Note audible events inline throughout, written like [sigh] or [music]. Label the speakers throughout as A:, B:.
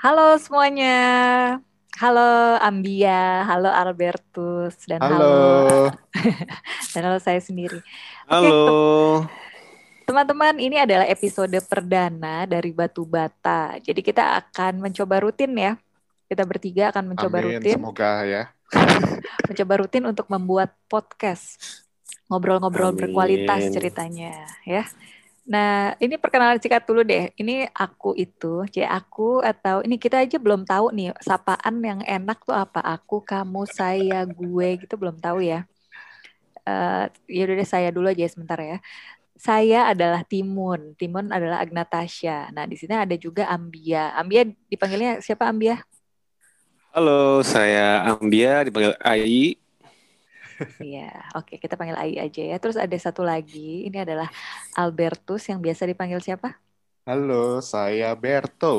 A: Halo semuanya. Halo Ambia, halo Albertus dan halo,
B: Halo. [laughs]
A: dan halo saya sendiri.
C: Halo.
A: teman-teman, ini adalah episode perdana dari Batu Bata. Jadi kita akan mencoba rutin ya. Kita bertiga akan mencoba
B: Amin.
A: rutin,
B: Semoga ya. [laughs]
A: mencoba rutin untuk membuat podcast. Ngobrol-ngobrol berkualitas ceritanya ya. Nah, ini perkenalan singkat dulu deh. Ini aku itu, C aku atau ini kita aja belum tahu nih sapaan yang enak tuh apa? Aku, kamu, saya, gue gitu belum tahu ya. Eh ya udah deh saya dulu aja sebentar ya. Saya adalah Timun. Timun adalah Agnatasha. Nah, di sini ada juga Ambia. Ambia dipanggilnya siapa Ambia?
C: Halo, saya Ambia dipanggil Ai.
A: Iya, oke kita panggil Ai aja ya. Terus ada satu lagi, ini adalah Albertus yang biasa dipanggil siapa?
B: Halo, saya Berto.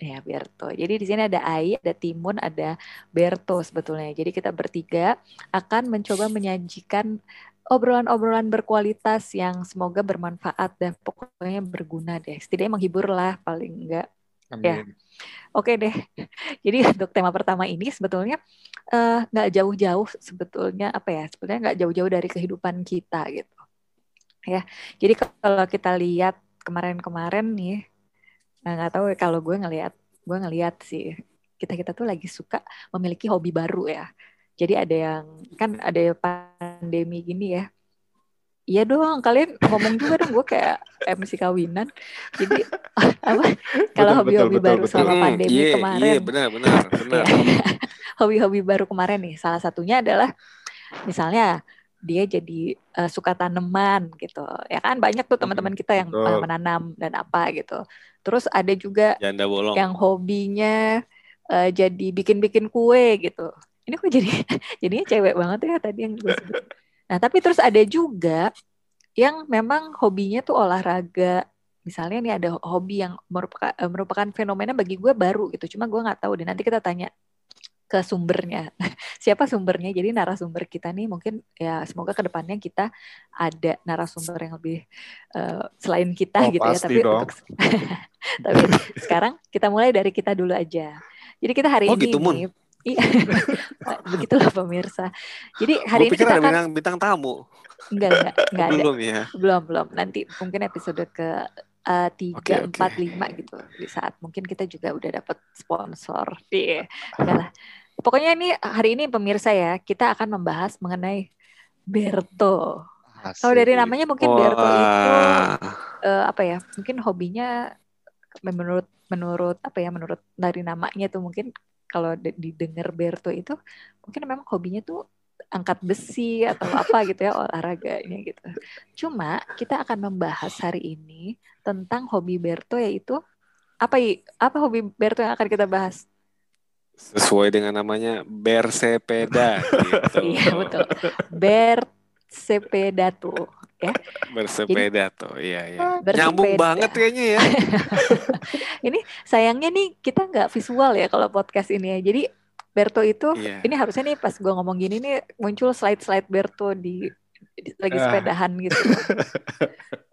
A: Ya, Berto. Jadi di sini ada Ai, ada Timun, ada Berto sebetulnya. Jadi kita bertiga akan mencoba menyajikan obrolan-obrolan berkualitas yang semoga bermanfaat dan pokoknya berguna deh. Setidaknya menghibur lah paling enggak. Ya.
B: Amin.
A: Oke deh. [laughs] Jadi untuk tema pertama ini sebetulnya eh, nggak jauh-jauh sebetulnya apa ya? Sebetulnya nggak jauh-jauh dari kehidupan kita gitu. Ya. Jadi kalau kita lihat kemarin-kemarin nih, nah, nggak tahu ya, kalau gue ngelihat, gue ngelihat sih kita kita tuh lagi suka memiliki hobi baru ya. Jadi ada yang kan ada pandemi gini ya. Iya dong, kalian ngomong juga dong gue kayak MC kawinan. Jadi [laughs] apa? Kalau hobi-hobi
B: betul,
A: baru
B: betul,
A: selama
C: Hmm,
A: pandemi
C: iya,
A: kemarin.
C: Iya, benar, benar, [laughs] benar.
A: Ya. Hobi-hobi baru kemarin nih, salah satunya adalah misalnya dia jadi eh, suka tanaman gitu. Ya kan banyak tuh teman-teman kita yang
B: Betul.
A: menanam dan apa gitu. Terus ada juga
C: Janda bolong.
A: yang hobinya eh, jadi bikin-bikin kue gitu. Ini kok jadi [laughs] jadinya cewek banget ya tadi yang gue sebut. Nah, tapi terus ada juga yang memang hobinya tuh olahraga. Misalnya nih ada hobi yang merupakan eh, merupakan fenomena bagi gue baru gitu. Cuma gue nggak tahu deh. Nanti kita tanya ke sumbernya. [laughs] Siapa sumbernya? Jadi narasumber kita nih mungkin ya semoga ke depannya kita ada narasumber yang lebih eh, selain kita
B: Oh,
A: gitu ya. Tapi
B: dong.
A: untuk [laughs] tapi sekarang kita mulai dari kita dulu aja. Jadi kita hari
C: Oh,
A: ini
C: gitu, Mun. [laughs]
A: iya, begitulah pemirsa. Jadi hari
C: Gue
A: ini kita
C: ada
A: akan
C: bintang, bintang tamu.
A: enggak enggak enggak ada.
C: Belum ya.
A: belum belum. Nanti mungkin episode ke eh, tiga empat lima gitu. Di saat mungkin kita juga udah dapat sponsor. Iya. Enggak lah pokoknya ini hari ini pemirsa ya kita akan membahas mengenai Berto. Kalau dari namanya mungkin Berto itu
C: Wah.
A: eh, apa ya mungkin hobinya menurut menurut apa ya menurut dari namanya tuh mungkin kalau di- didengar Berto itu mungkin memang hobinya tuh angkat besi atau apa gitu ya olahraganya gitu. Cuma kita akan membahas hari ini tentang hobi Berto yaitu apa i- apa hobi Berto yang akan kita bahas?
C: Sesuai dengan namanya bersepeda [laughs] gitu.
A: Iya betul. Bersepeda tuh ya.
C: Bersepeda tuh. Iya, iya.
A: Bersepeda.
C: Nyambung banget kayaknya ya. [laughs]
A: Sayangnya nih kita nggak visual ya kalau podcast ini ya. Jadi Berto itu
C: Iya.
A: ini harusnya nih pas gue ngomong gini nih muncul slide-slide Berto di, di- lagi
B: Ah.
A: sepedahan gitu.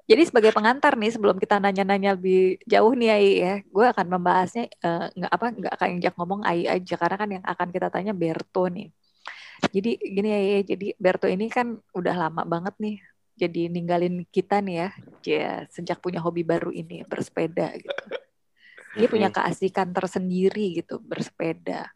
A: Jadi sebagai pengantar nih sebelum kita nanya-nanya lebih jauh nih Ai ya, gue akan membahasnya eh, nggak apa nggak akan injak ngomong Ai aja karena kan yang akan kita tanya Berto nih. Jadi gini ya, jadi Berto ini kan udah lama banget nih jadi ninggalin kita nih ya, ya sejak punya hobi baru ini bersepeda gitu. Dia punya keasikan tersendiri gitu bersepeda.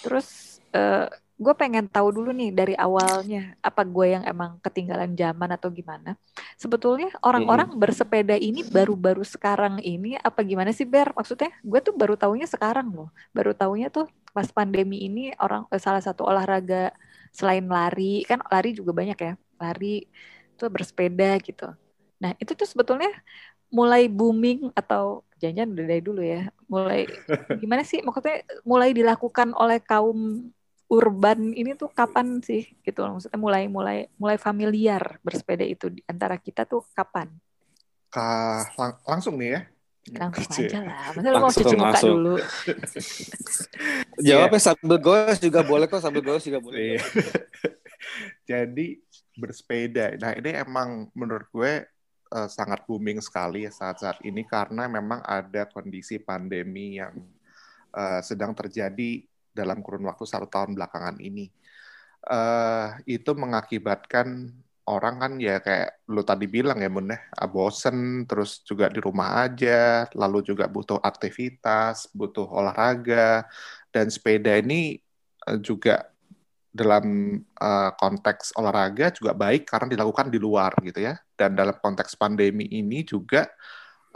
A: Terus eh, gue pengen tahu dulu nih dari awalnya apa gue yang emang ketinggalan zaman atau gimana. Sebetulnya orang-orang bersepeda ini baru-baru sekarang ini apa gimana sih Ber? Maksudnya gue tuh baru taunya sekarang loh. Baru taunya tuh pas pandemi ini orang eh, salah satu olahraga selain lari kan lari juga banyak ya. Lari tuh bersepeda gitu. Nah itu tuh sebetulnya mulai booming atau jangan udah dari dulu ya. Mulai [laughs] gimana sih maksudnya mulai dilakukan oleh kaum urban ini tuh kapan sih gitu maksudnya mulai mulai mulai familiar bersepeda itu di antara kita tuh kapan
B: Ka- lang- langsung nih ya.
A: langsung
B: Kecil.
A: aja lah masa lu mau cuci muka
C: langsung.
A: dulu [laughs]
C: Jawabnya sambil goes juga boleh kok, sambil goes juga boleh.
B: Iya. [laughs] Jadi bersepeda. Nah ini emang menurut gue eh, sangat booming sekali saat-saat ini karena memang ada kondisi pandemi yang uh, sedang terjadi dalam kurun waktu satu tahun belakangan ini. Uh, itu mengakibatkan orang kan ya kayak lu tadi bilang ya Mun ya, bosen terus juga di rumah aja, lalu juga butuh aktivitas, butuh olahraga dan sepeda ini juga dalam uh, konteks olahraga juga baik karena dilakukan di luar gitu ya. Dan dalam konteks pandemi ini juga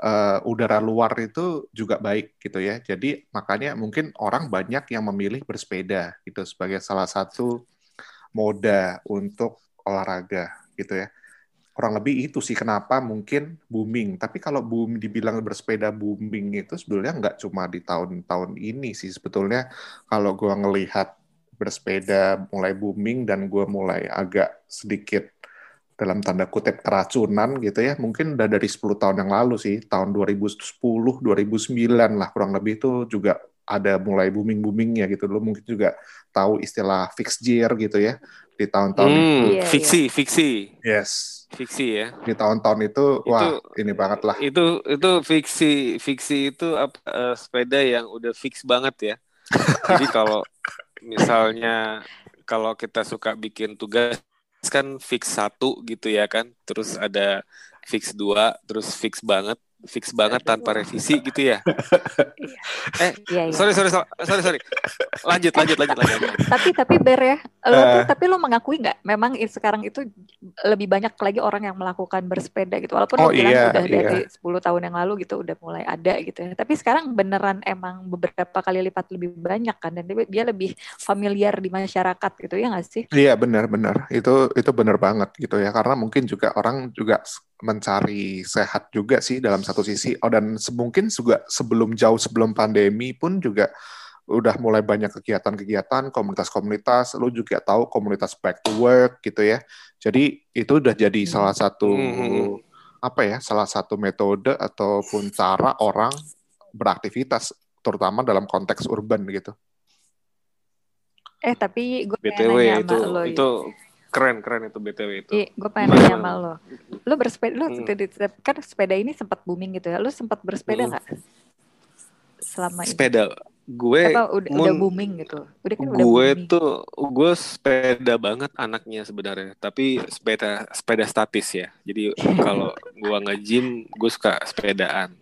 B: uh, udara luar itu juga baik gitu ya. Jadi makanya mungkin orang banyak yang memilih bersepeda gitu sebagai salah satu moda untuk olahraga gitu ya. Kurang lebih itu sih kenapa mungkin booming. Tapi kalau boom dibilang bersepeda booming itu sebetulnya nggak cuma di tahun-tahun ini sih. Sebetulnya kalau gua ngelihat bersepeda mulai booming dan gue mulai agak sedikit dalam tanda kutip keracunan gitu ya. Mungkin udah dari 10 tahun yang lalu sih tahun 2010 2009 lah kurang lebih itu juga ada mulai booming boomingnya gitu lo mungkin juga tahu istilah fixed gear gitu ya di tahun-tahun
C: hmm,
B: itu.
C: Fiksi yeah. fiksi
B: yes.
C: Fiksi ya.
B: Di tahun-tahun itu, itu wah ini banget lah.
C: itu itu fiksi fiksi itu apa uh, sepeda yang udah fix banget ya. [laughs] Jadi kalau misalnya kalau kita suka bikin tugas kan fix satu gitu ya kan terus ada fix dua terus fix banget fix banget tanpa revisi gitu ya. eh, iya, iya. sorry sorry sorry sorry. Lanjut lanjut lanjut lanjut.
A: tapi tapi ber ya, lo uh, tuh, tapi lo mengakui nggak memang sekarang itu lebih banyak lagi orang yang melakukan bersepeda gitu. Walaupun oh, lo bilang iya, udah iya. dari 10 tahun yang lalu gitu udah mulai ada gitu ya. Tapi sekarang beneran emang beberapa kali lipat lebih banyak kan dan dia lebih familiar di masyarakat gitu ya nggak sih?
B: Iya benar benar. Itu itu benar banget gitu ya karena mungkin juga orang juga mencari sehat juga sih dalam satu sisi. Oh dan mungkin juga sebelum jauh sebelum pandemi pun juga udah mulai banyak kegiatan-kegiatan komunitas-komunitas. Lu juga tahu komunitas back to work gitu ya. Jadi itu udah jadi hmm. salah satu hmm. hmm, hmm. apa ya? Salah satu metode ataupun cara orang beraktivitas terutama dalam konteks urban gitu.
A: Eh tapi gue
C: BTW itu lo, itu keren keren itu btw itu.
A: Iya, gue pengen nanya sama lo. Lo bersepeda, lo hmm. kan sepeda ini sempat booming gitu ya. Lo sempat bersepeda hmm. nggak? Hmm. Selama ini.
C: Sepeda, gue
A: Apa, udah, mun, udah booming gitu. Udah kan
C: udah gue booming. tuh, gue sepeda banget anaknya sebenarnya. Tapi sepeda sepeda statis ya. Jadi [laughs] kalau gue nge-gym, gue suka sepedaan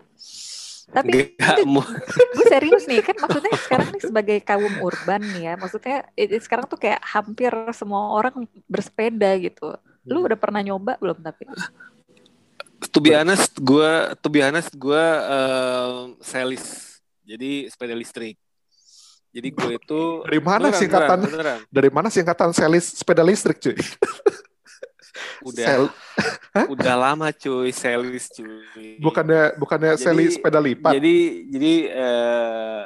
A: tapi [laughs] gue serius nih kan maksudnya sekarang nih sebagai kaum urban nih ya maksudnya sekarang tuh kayak hampir semua orang bersepeda gitu. Lu udah pernah nyoba belum tapi?
C: To be honest gue to be honest gue uh, selis. Jadi sepeda listrik. Jadi gue itu
B: dari mana sih singkatan dari mana sih singkatan selis sepeda listrik cuy [laughs]
C: udah Sel udah lama cuy selis cuy
B: bukannya bukannya jadi, selis sepeda lipat
C: jadi jadi uh,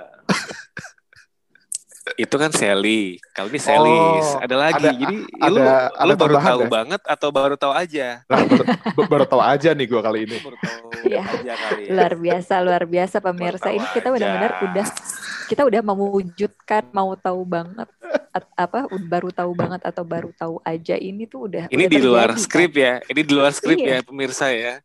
C: itu kan Sally. Kalau ini Selis, oh, ada lagi. Ada, Jadi ada, lu, ada lu baru tahu ya? banget atau baru tahu aja?
B: Nah, baru, baru tahu aja nih gue kali ini. Baru tahu
A: ya. aja kali ya. Luar biasa, luar biasa pemirsa. Ini kita benar-benar udah kita udah mewujudkan mau tahu banget apa baru tahu banget atau baru tahu aja ini tuh udah
C: ini
A: udah
C: di luar kan? skrip ya ini di luar skrip iya. ya pemirsa ya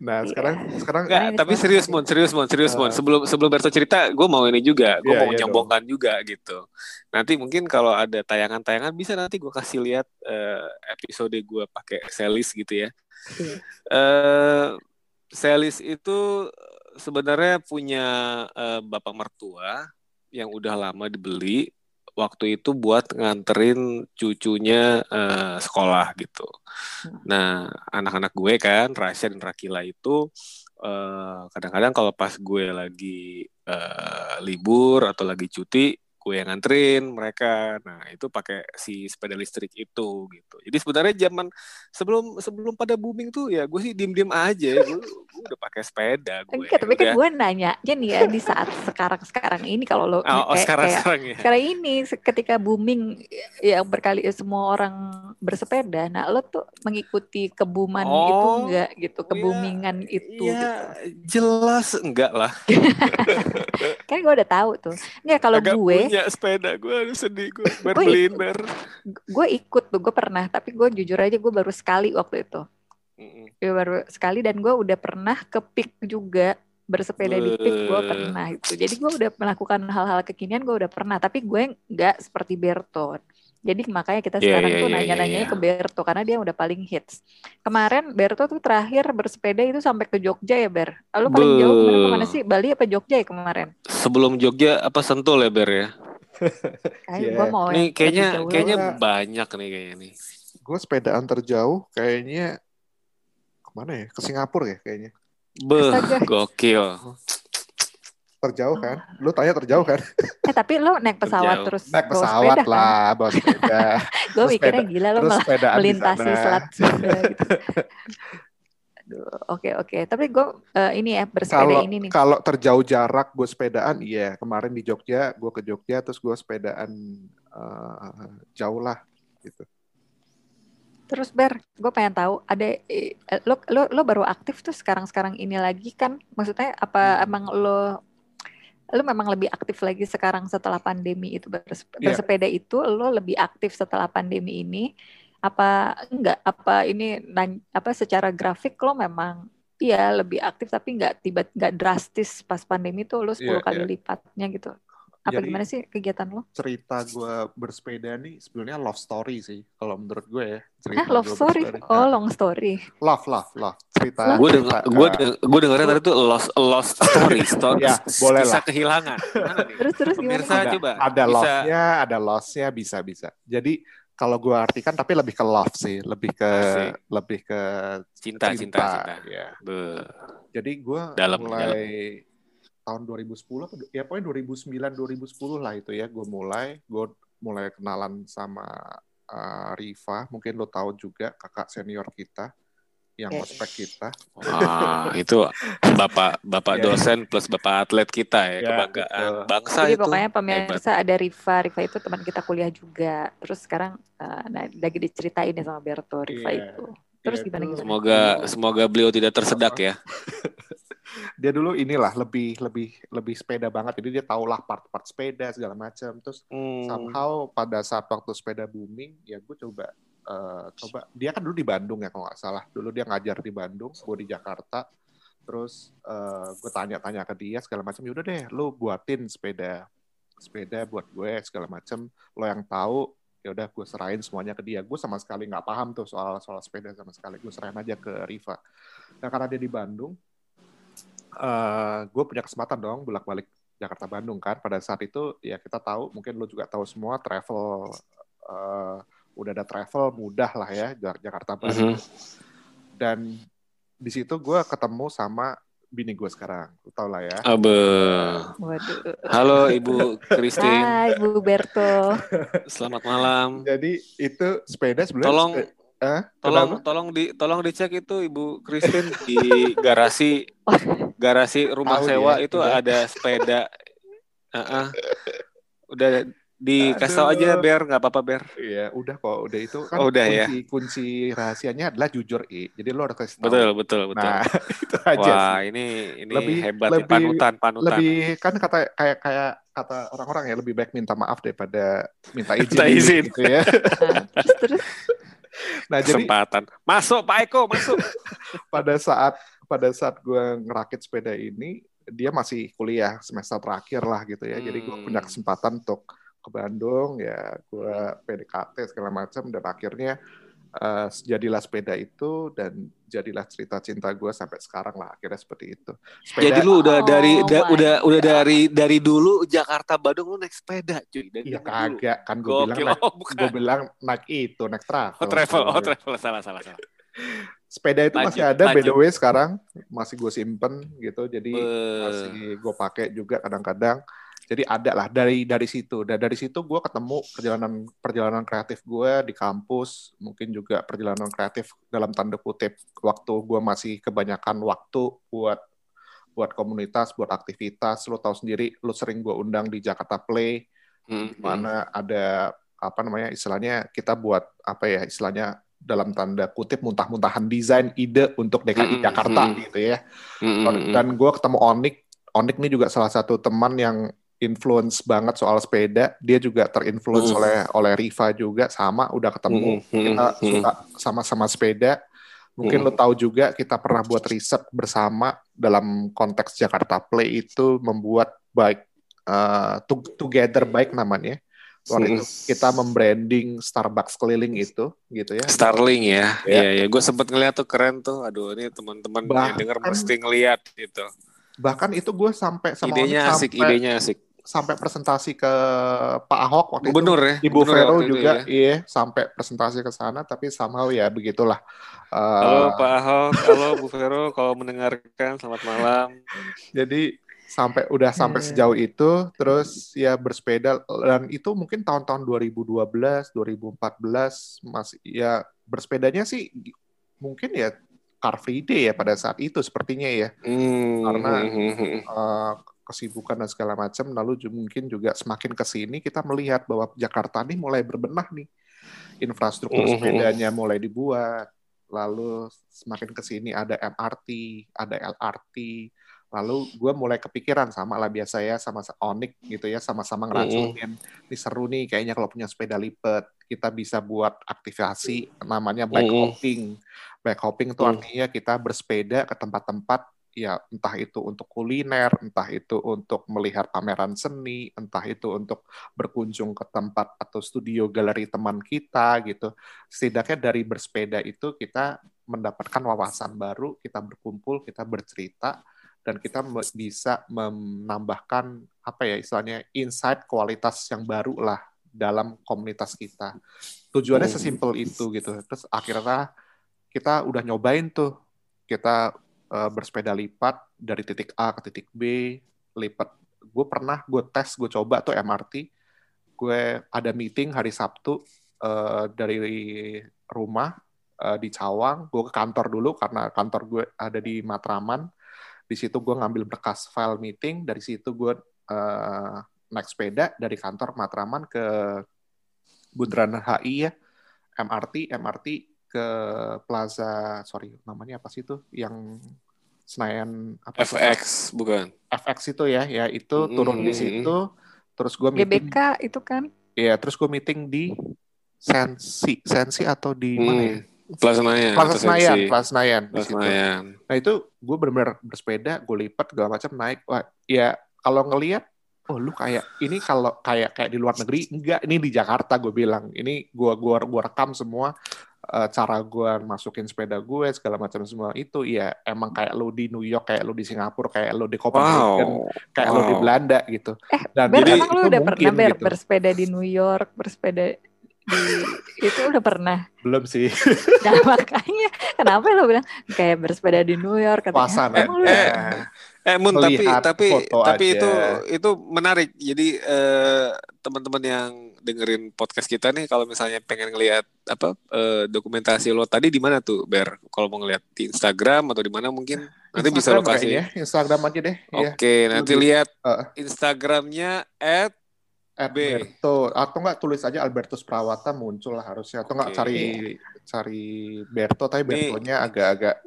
B: Nah iya. sekarang sekarang
C: Nggak, tapi serius mon serius mon serius mon sebelum sebelum Berto cerita gue mau ini juga gue yeah, mau nyombongkan juga gitu nanti mungkin kalau ada tayangan-tayangan bisa nanti gue kasih lihat uh, episode gue pakai selis gitu ya yeah. uh, selis itu sebenarnya punya uh, bapak mertua yang udah lama dibeli waktu itu buat nganterin cucunya uh, sekolah gitu. Nah, anak-anak gue kan, Rasya dan Rakila itu eh, kadang-kadang kalau pas gue lagi uh, libur atau lagi cuti, gue yang nganterin mereka. Nah, itu pakai si sepeda listrik itu gitu. Jadi sebenarnya zaman sebelum sebelum pada booming tuh ya gue sih diem-diem aja. gue, gue udah pakai sepeda gue.
A: Enggak, tapi kan gue nanya jadi ya di saat sekarang-sekarang ini kalau lo oh,
C: kayak, oh, sekarang, kayak sekarang ya.
A: sekarang ini ketika booming yang berkali semua orang bersepeda, nah lo tuh mengikuti kebuman oh, itu enggak gitu, iya. kebumingan ya, itu
C: ya, gitu. jelas enggak lah. [laughs]
A: kan gue udah tahu tuh. Enggak kalau gue
C: punya sepeda gue harus sedih gue [laughs] berlin ber
A: gue ikut tuh gue pernah tapi gue jujur aja gue baru sekali waktu itu mm -hmm. baru sekali dan gue udah pernah ke peak juga bersepeda di pik gue pernah itu jadi gue udah melakukan hal-hal kekinian gue udah pernah tapi gue nggak seperti Berton jadi makanya kita yeah, sekarang yeah, tuh yeah, nanya-nanya yeah, yeah. ke Berto karena dia udah paling hits. Kemarin Berto tuh terakhir bersepeda itu sampai ke Jogja ya Ber. Lalu paling Be... jauh ke mana sih? Bali apa Jogja ya kemarin?
C: Sebelum Jogja apa Sentul ya Ber ya? [laughs]
A: Yeah. gua mau
C: nih kayaknya kayaknya banyak nih kayaknya nih.
B: Gue sepedaan terjauh kayaknya ke mana ya? Ke Singapura ya kayaknya.
C: Beh, gokil
B: terjauh kan? Lu tanya terjauh kan?
A: Eh tapi lu naik pesawat terjauh. terus
B: naik pesawat sepeda, lah, kan? bawa sepeda. [laughs]
A: Gue mikirnya gila lu malah melintasi selat gitu. [laughs] Oke oke, tapi gue uh, ini ya bersepeda
B: kalo,
A: ini nih.
B: Kalau terjauh jarak gue sepedaan, iya kemarin di Jogja, gue ke Jogja terus gue sepedaan uh, jauh lah gitu.
A: Terus Ber, gue pengen tahu ada eh, lo lo lo baru aktif tuh sekarang sekarang ini lagi kan? Maksudnya apa hmm. emang lo lu memang lebih aktif lagi sekarang setelah pandemi itu iya. bersepeda yeah. itu lu lebih aktif setelah pandemi ini apa enggak apa ini apa secara grafik lo memang iya lebih aktif tapi enggak tiba enggak drastis pas pandemi tuh lo 10 yeah, kali yeah. lipatnya gitu apa Jadi, gimana sih kegiatan lo?
B: Cerita gue bersepeda nih sebenarnya love story sih kalau menurut gue ya.
A: Cerita eh, love story? Bersepeda. Oh, long story.
B: Love, love, love. Cerita.
C: Gue denger, gue uh, gue dengarnya tadi tuh lost lost story, [laughs] story. ya, boleh lah. kehilangan.
A: terus terus
C: Pemirsa
A: gimana?
C: coba.
B: Ada love-nya, ada loss-nya, bisa bisa. Jadi kalau gue artikan tapi lebih ke love sih, lebih ke Asik. lebih ke
C: cinta, cinta, cinta. cinta.
B: Ya. Jadi gue mulai dalam tahun 2010 apa ya pokoknya 2009 2010 lah itu ya gue mulai gue mulai kenalan sama uh, Riva mungkin lo tahu juga kakak senior kita yang ospek kita.
C: Wah, [laughs] itu bapak bapak yeah. dosen plus bapak atlet kita ya, yeah, kebanggaan betul. bangsa
A: Jadi
C: itu.
A: pokoknya pemirsa ada Riva, Riva itu teman kita kuliah juga. Terus sekarang uh, nah, lagi diceritain ya sama Berto Riva yeah. itu. Terus yeah, gimana, gimana?
C: Semoga semoga beliau tidak tersedak ya. [laughs]
B: dia dulu inilah lebih lebih lebih sepeda banget jadi dia tahulah part-part sepeda segala macam terus hmm. somehow pada saat waktu sepeda booming ya gue coba uh, coba dia kan dulu di Bandung ya kalau nggak salah. Dulu dia ngajar di Bandung gue di Jakarta. Terus uh, gue tanya-tanya ke dia segala macam. Yaudah deh lu buatin sepeda sepeda buat gue segala macam. Lo yang tahu ya udah gue serahin semuanya ke dia. Gue sama sekali nggak paham tuh soal soal sepeda sama sekali. Gue serahin aja ke Riva. Nah karena dia di Bandung uh, eh, gue punya kesempatan dong bolak-balik Jakarta Bandung kan. Pada saat itu ya kita tahu mungkin lo juga tahu semua travel uh, udah ada travel mudah lah ya Jakarta Bandung mm -hmm. dan di situ gue ketemu sama bini gue sekarang, lu tau lah ya.
C: Abe. Waduh. Halo Ibu Christine.
A: Hai Ibu Berto.
C: Selamat malam.
B: Jadi itu sepeda sebenarnya.
C: Tolong Eh, tolong tolong di tolong dicek itu Ibu Christine di garasi garasi rumah sewa ya, itu ya. ada sepeda. Uh -uh. Udah dikasih tahu aja Ber, nggak apa-apa Ber.
B: Iya, udah kok, udah itu kan
C: oh, udah
B: kunci,
C: ya.
B: kunci rahasianya adalah jujur I. Jadi lo harus kasih tahu.
C: Betul, betul, betul.
B: Nah, [laughs] itu aja
C: Wah, sih. ini ini lebih, hebat lebih, panutan, panutan.
B: Lebih kan kata kayak kayak kata orang-orang ya lebih baik minta maaf daripada minta [laughs] izin.
C: minta izin.
B: Gitu ya. [laughs]
A: terus
C: nah kesempatan jadi, masuk Pak Eko masuk
B: pada saat pada saat gue ngerakit sepeda ini dia masih kuliah semester terakhir lah gitu ya hmm. jadi gue punya kesempatan untuk ke Bandung ya gue PDKT segala macam dan akhirnya uh, jadilah sepeda itu dan jadilah cerita cinta gue sampai sekarang lah akhirnya seperti itu.
C: Sepeda, Jadi lu udah oh, dari da, udah God. udah dari dari dulu Jakarta Bandung lu naik sepeda cuy.
B: Iya kagak kan gue bilang naik, [laughs] oh, gue bilang naik itu naik travel.
C: Oh travel oh travel salah salah salah.
B: Sepeda itu lanjut, masih ada lanjut. by the way sekarang masih gue simpen gitu jadi Be... masih gue pakai juga kadang-kadang jadi ada lah dari dari situ dan dari situ gue ketemu perjalanan perjalanan kreatif gue di kampus mungkin juga perjalanan kreatif dalam tanda kutip waktu gue masih kebanyakan waktu buat buat komunitas buat aktivitas lo tahu sendiri lo sering gue undang di Jakarta Play hmm. mana ada apa namanya istilahnya kita buat apa ya istilahnya dalam tanda kutip muntah-muntahan desain ide untuk DKI Jakarta mm -hmm. gitu ya. Mm -hmm. Dan gue ketemu Onik. Onik ini juga salah satu teman yang influence banget soal sepeda. Dia juga terinfluence mm. oleh oleh Riva juga sama udah ketemu. Mm. Kita mm. suka sama-sama sepeda. Mungkin hmm. lo tahu juga kita pernah buat riset bersama dalam konteks Jakarta Play itu membuat baik uh, together baik namanya. Waktu itu kita membranding Starbucks keliling itu, gitu ya.
C: Starling ya, iya ya. ya. Gue sempet ngeliat tuh keren tuh. Aduh, ini teman-teman yang denger mesti ngeliat gitu.
B: Bahkan itu gue sampai sama
C: idenya asik, sampai, idenya asik
B: sampai presentasi ke Pak Ahok waktu
C: Gubernur itu.
B: ya. Ibu Vero juga, ya. iya, sampai presentasi ke sana, tapi somehow ya begitulah.
C: Uh, halo Pak Ahok, halo Bu Vero, kalau mendengarkan selamat malam.
B: Jadi sampai udah sampai hmm. sejauh itu, terus ya bersepeda dan itu mungkin tahun-tahun 2012, 2014 masih ya bersepedanya sih mungkin ya Car Free Day ya pada saat itu sepertinya ya, hmm. karena uh, kesibukan dan segala macam lalu mungkin juga semakin ke sini kita melihat bahwa Jakarta ini mulai berbenah nih. Infrastruktur mm-hmm. sepedanya mulai dibuat lalu semakin ke sini ada MRT ada LRT lalu gue mulai kepikiran sama lah biasa ya sama Onik gitu ya sama-sama ngeracunin mm-hmm. ini seru nih kayaknya kalau punya sepeda lipat kita bisa buat aktivasi namanya bike hopping. Bike hopping itu artinya kita bersepeda ke tempat-tempat ya entah itu untuk kuliner, entah itu untuk melihat pameran seni, entah itu untuk berkunjung ke tempat atau studio galeri teman kita gitu. Setidaknya dari bersepeda itu kita mendapatkan wawasan baru, kita berkumpul, kita bercerita dan kita bisa menambahkan apa ya istilahnya insight kualitas yang baru lah dalam komunitas kita. Tujuannya sesimpel itu gitu. Terus akhirnya kita udah nyobain tuh kita uh, bersepeda lipat dari titik A ke titik B lipat. Gue pernah gue tes gue coba tuh MRT gue ada meeting hari Sabtu uh, dari rumah uh, di Cawang. Gue ke kantor dulu karena kantor gue ada di Matraman. Di situ gue ngambil berkas file meeting. Dari situ gue uh, naik sepeda dari kantor Matraman ke Bundaran HI ya. MRT MRT ke Plaza sorry namanya apa sih itu? Yang Senayan
C: apa FX itu? bukan?
B: FX itu ya ya itu mm -hmm. turun di situ. Terus gue
A: meeting GBK itu kan?
B: Iya terus gue meeting di Sensi Sensi atau di hmm. mana ya?
C: Plaza Senayan
B: Plaza Senayan Plaza
C: Senayan Senayan.
B: Nah itu gue benar-benar bersepeda gue lipat segala macam naik. Wah ya kalau ngelihat oh lu kayak ini kalau kayak kayak di luar negeri enggak ini di Jakarta gue bilang. Ini gue gua gua rekam semua uh, cara gue masukin sepeda gue segala macam semua itu ya emang kayak lo di New York kayak lo di Singapura kayak lo di Copenhagen wow. kayak wow. lo di Belanda gitu
A: eh dan Ber, jadi emang lo udah pernah ber, gitu. bersepeda di New York bersepeda di [laughs] itu udah pernah
B: belum sih [laughs]
A: nah makanya kenapa lo bilang kayak bersepeda di New York
B: katanya emang lo eh,
C: Eh Mun tapi tapi tapi aja. itu itu menarik. Jadi eh, teman-teman yang dengerin podcast kita nih kalau misalnya pengen ngelihat apa eh, dokumentasi lo tadi di mana tuh Ber? Kalau mau ngelihat di Instagram atau di mana mungkin nanti bisa lokasi.
B: Ya, Instagram aja deh.
C: Iya. Oke, okay, ya. nanti lihat uh. Instagramnya at
B: Alberto atau enggak tulis aja Albertus Prawata muncul lah harusnya atau enggak okay. cari cari Berto tapi Bertonya agak-agak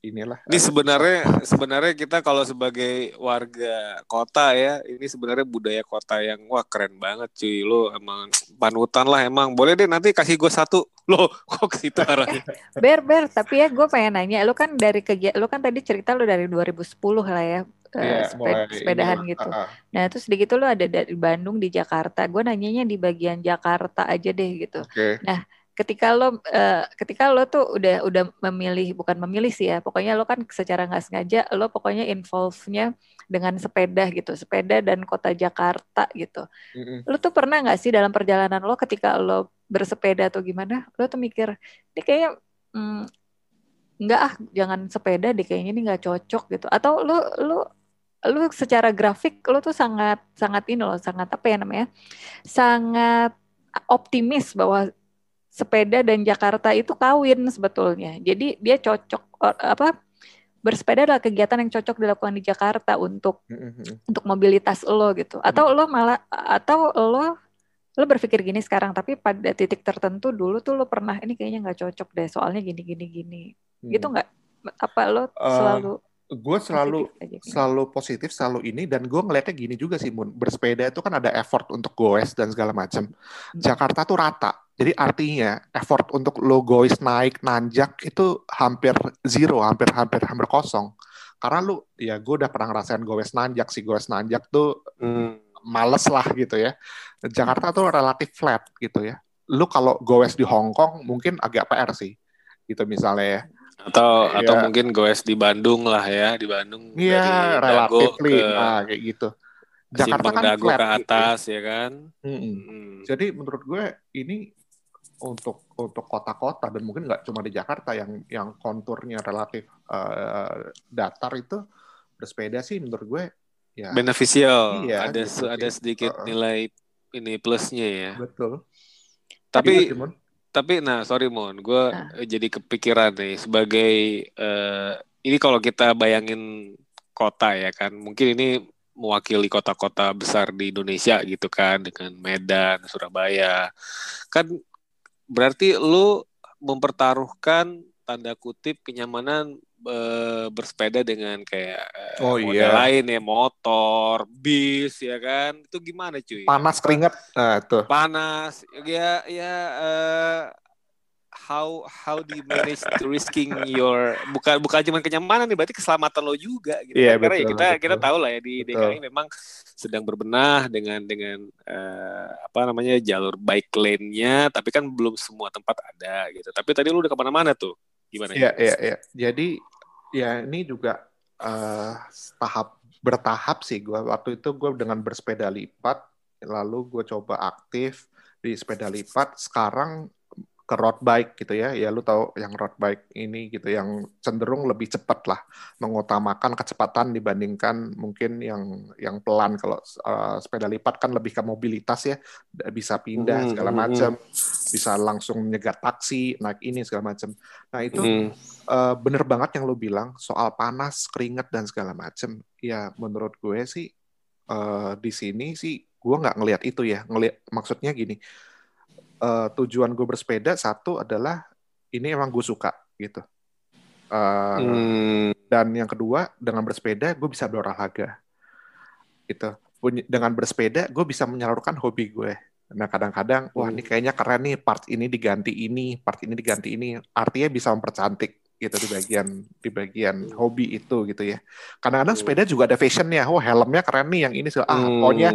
B: inilah.
C: Ini sebenarnya sebenarnya kita kalau sebagai warga kota ya, ini sebenarnya budaya kota yang wah keren banget cuy. Lo emang panutan lah emang. Boleh deh nanti kasih gue satu. [laughs] Lo kok ke situ arahnya. [laughs]
A: ber ber, tapi ya gue pengen nanya, lo kan dari kegiatan lo kan tadi cerita lo dari 2010 lah ya. Yeah, iya, seped sepedahan ini, gitu. Uh, uh. Nah terus sedikit lo ada di Bandung di Jakarta. Gue nanyanya di bagian Jakarta aja deh gitu. Okay. Nah ketika lo uh, ketika lo tuh udah udah memilih bukan memilih sih ya pokoknya lo kan secara nggak sengaja lo pokoknya involve-nya dengan sepeda gitu sepeda dan kota Jakarta gitu mm-hmm. lo tuh pernah nggak sih dalam perjalanan lo ketika lo bersepeda atau gimana lo tuh mikir ini kayak mm, nggak ah jangan sepeda deh kayaknya ini nggak cocok gitu atau lo lo lu secara grafik lo tuh sangat sangat ini loh sangat apa ya namanya sangat optimis bahwa sepeda dan Jakarta itu kawin sebetulnya. Jadi dia cocok apa bersepeda adalah kegiatan yang cocok dilakukan di Jakarta untuk mm-hmm. untuk mobilitas lo gitu. Atau mm-hmm. lo malah atau lo lo berpikir gini sekarang tapi pada titik tertentu dulu tuh lo pernah ini kayaknya nggak cocok deh soalnya gini gini gini. Mm. Gitu nggak? Apa lo selalu uh
B: gue selalu positif selalu positif selalu ini dan gue ngeliatnya gini juga sih Mun bersepeda itu kan ada effort untuk goes dan segala macam hmm. Jakarta tuh rata Jadi artinya effort untuk lo goes naik nanjak itu hampir zero, hampir hampir hampir kosong. Karena lu ya gue udah pernah ngerasain goes nanjak sih, goes nanjak tuh hmm. males lah gitu ya. Jakarta tuh relatif flat gitu ya. Lu kalau goes di Hong Kong mungkin agak PR sih. Gitu misalnya ya.
C: Atau ya. atau mungkin goes di Bandung lah ya, di Bandung.
B: Iya, relatif ke... nah, kayak gitu.
C: Jakarta kan Dago flat ke ya. atas gitu. ya kan.
B: Hmm. Hmm. Jadi menurut gue ini untuk untuk kota-kota dan mungkin nggak cuma di Jakarta yang yang konturnya relatif uh, datar itu bersepeda sih menurut gue
C: ya beneficial iya, ada gitu ada sedikit uh, nilai ini plusnya ya
B: betul
C: tapi gitu, tapi nah sorry mon gue nah. jadi kepikiran nih sebagai uh, ini kalau kita bayangin kota ya kan mungkin ini mewakili kota-kota besar di Indonesia gitu kan dengan Medan, Surabaya. Kan berarti lu mempertaruhkan tanda kutip kenyamanan e, bersepeda dengan kayak
B: e, oh, iya.
C: lain ya motor, bis ya kan itu gimana cuy?
B: Panas keringat, nah, tuh.
C: Panas ya ya e, how how do you manage to risking your bukan bukan cuma kenyamanan nih berarti keselamatan lo juga gitu
B: yeah, kan?
C: karena ya kita betul. kita tahu lah ya di betul. DKI memang sedang berbenah dengan dengan uh, apa namanya jalur bike lane-nya tapi kan belum semua tempat ada gitu tapi tadi lu udah ke mana-mana tuh gimana
B: Iya iya iya. Jadi ya ini juga uh, tahap bertahap sih gue waktu itu gue dengan bersepeda lipat lalu gue coba aktif di sepeda lipat. Sekarang ke road bike gitu ya. Ya lu tahu yang road bike ini gitu yang cenderung lebih cepat lah mengutamakan kecepatan dibandingkan mungkin yang yang pelan. Kalau uh, sepeda lipat kan lebih ke mobilitas ya bisa pindah hmm, segala hmm, macam hmm. bisa langsung nyegat taksi naik ini segala macam nah itu hmm. uh, bener banget yang lu bilang soal panas keringet dan segala macam ya menurut gue sih uh, di sini sih gue nggak ngelihat itu ya. Ngelihat maksudnya gini uh, tujuan gue bersepeda satu adalah ini emang gue suka gitu. Uh, hmm. Dan yang kedua dengan bersepeda gue bisa berolahraga, gitu. Dengan bersepeda gue bisa menyalurkan hobi gue. Nah kadang-kadang wah ini hmm. kayaknya keren nih part ini diganti ini, part ini diganti ini. Artinya bisa mempercantik gitu di bagian di bagian hmm. hobi itu gitu ya. Kadang-kadang hmm. sepeda juga ada fashionnya. Oh helmnya keren nih yang ini ah hmm. pokoknya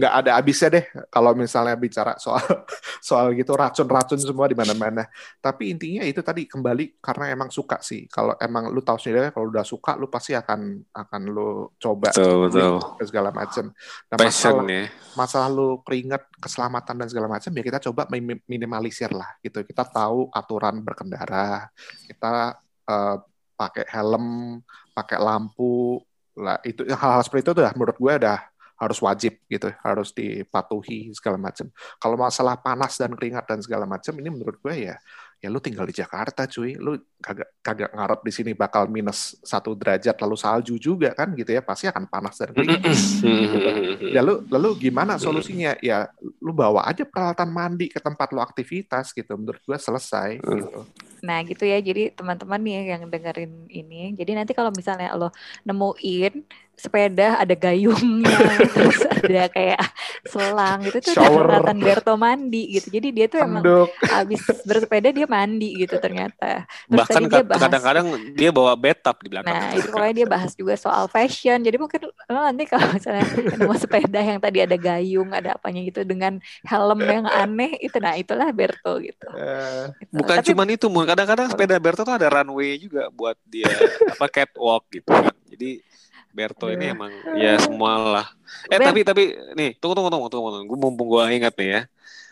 B: nggak ada habisnya deh kalau misalnya bicara soal [laughs] soal gitu racun-racun semua di mana-mana. Tapi intinya itu tadi kembali karena emang suka sih. Kalau emang lu tahu sendiri kalau udah suka lu pasti akan akan lu coba
C: betul, betul.
B: segala macam.
C: Nah, Passion masalah, ya.
B: masalah lu keringat keselamatan dan segala macam ya kita coba minimalisir lah gitu. Kita tahu aturan berkendara. Kita uh, pakai helm, pakai lampu, lah itu hal-hal seperti itu udah menurut gue udah harus wajib gitu, harus dipatuhi segala macam. Kalau masalah panas dan keringat dan segala macam ini menurut gue ya ya lu tinggal di Jakarta cuy lu kagak kagak ngarep di sini bakal minus satu derajat lalu salju juga kan gitu ya pasti akan panas dan keringat gitu. ya lu lalu gimana solusinya? Ya lu bawa aja peralatan mandi ke tempat lu aktivitas gitu menurut gue selesai gitu.
A: Nah gitu ya, jadi teman-teman nih yang dengerin ini, jadi nanti kalau misalnya lo nemuin sepeda ada gayungnya [laughs] terus ada kayak selang gitu tuh kelihatan Berto mandi gitu. Jadi dia tuh emang habis bersepeda dia mandi gitu ternyata.
C: Terus bahkan kadang-kadang dia bawa bathtub di belakang
A: nah itu pokoknya dia bahas juga soal fashion jadi mungkin lo nanti kalau misalnya nemu sepeda yang tadi ada gayung ada apanya gitu dengan helm yang aneh itu nah itulah Berto gitu,
C: uh, gitu. bukan Tapi, cuman itu kadang-kadang sepeda Berto tuh ada runway juga buat dia apa catwalk gitu kan jadi Berto ini emang ya semua lah. Eh Ber tapi tapi nih tunggu tunggu tunggu tunggu, tunggu. gue mumpung gue ingat nih ya.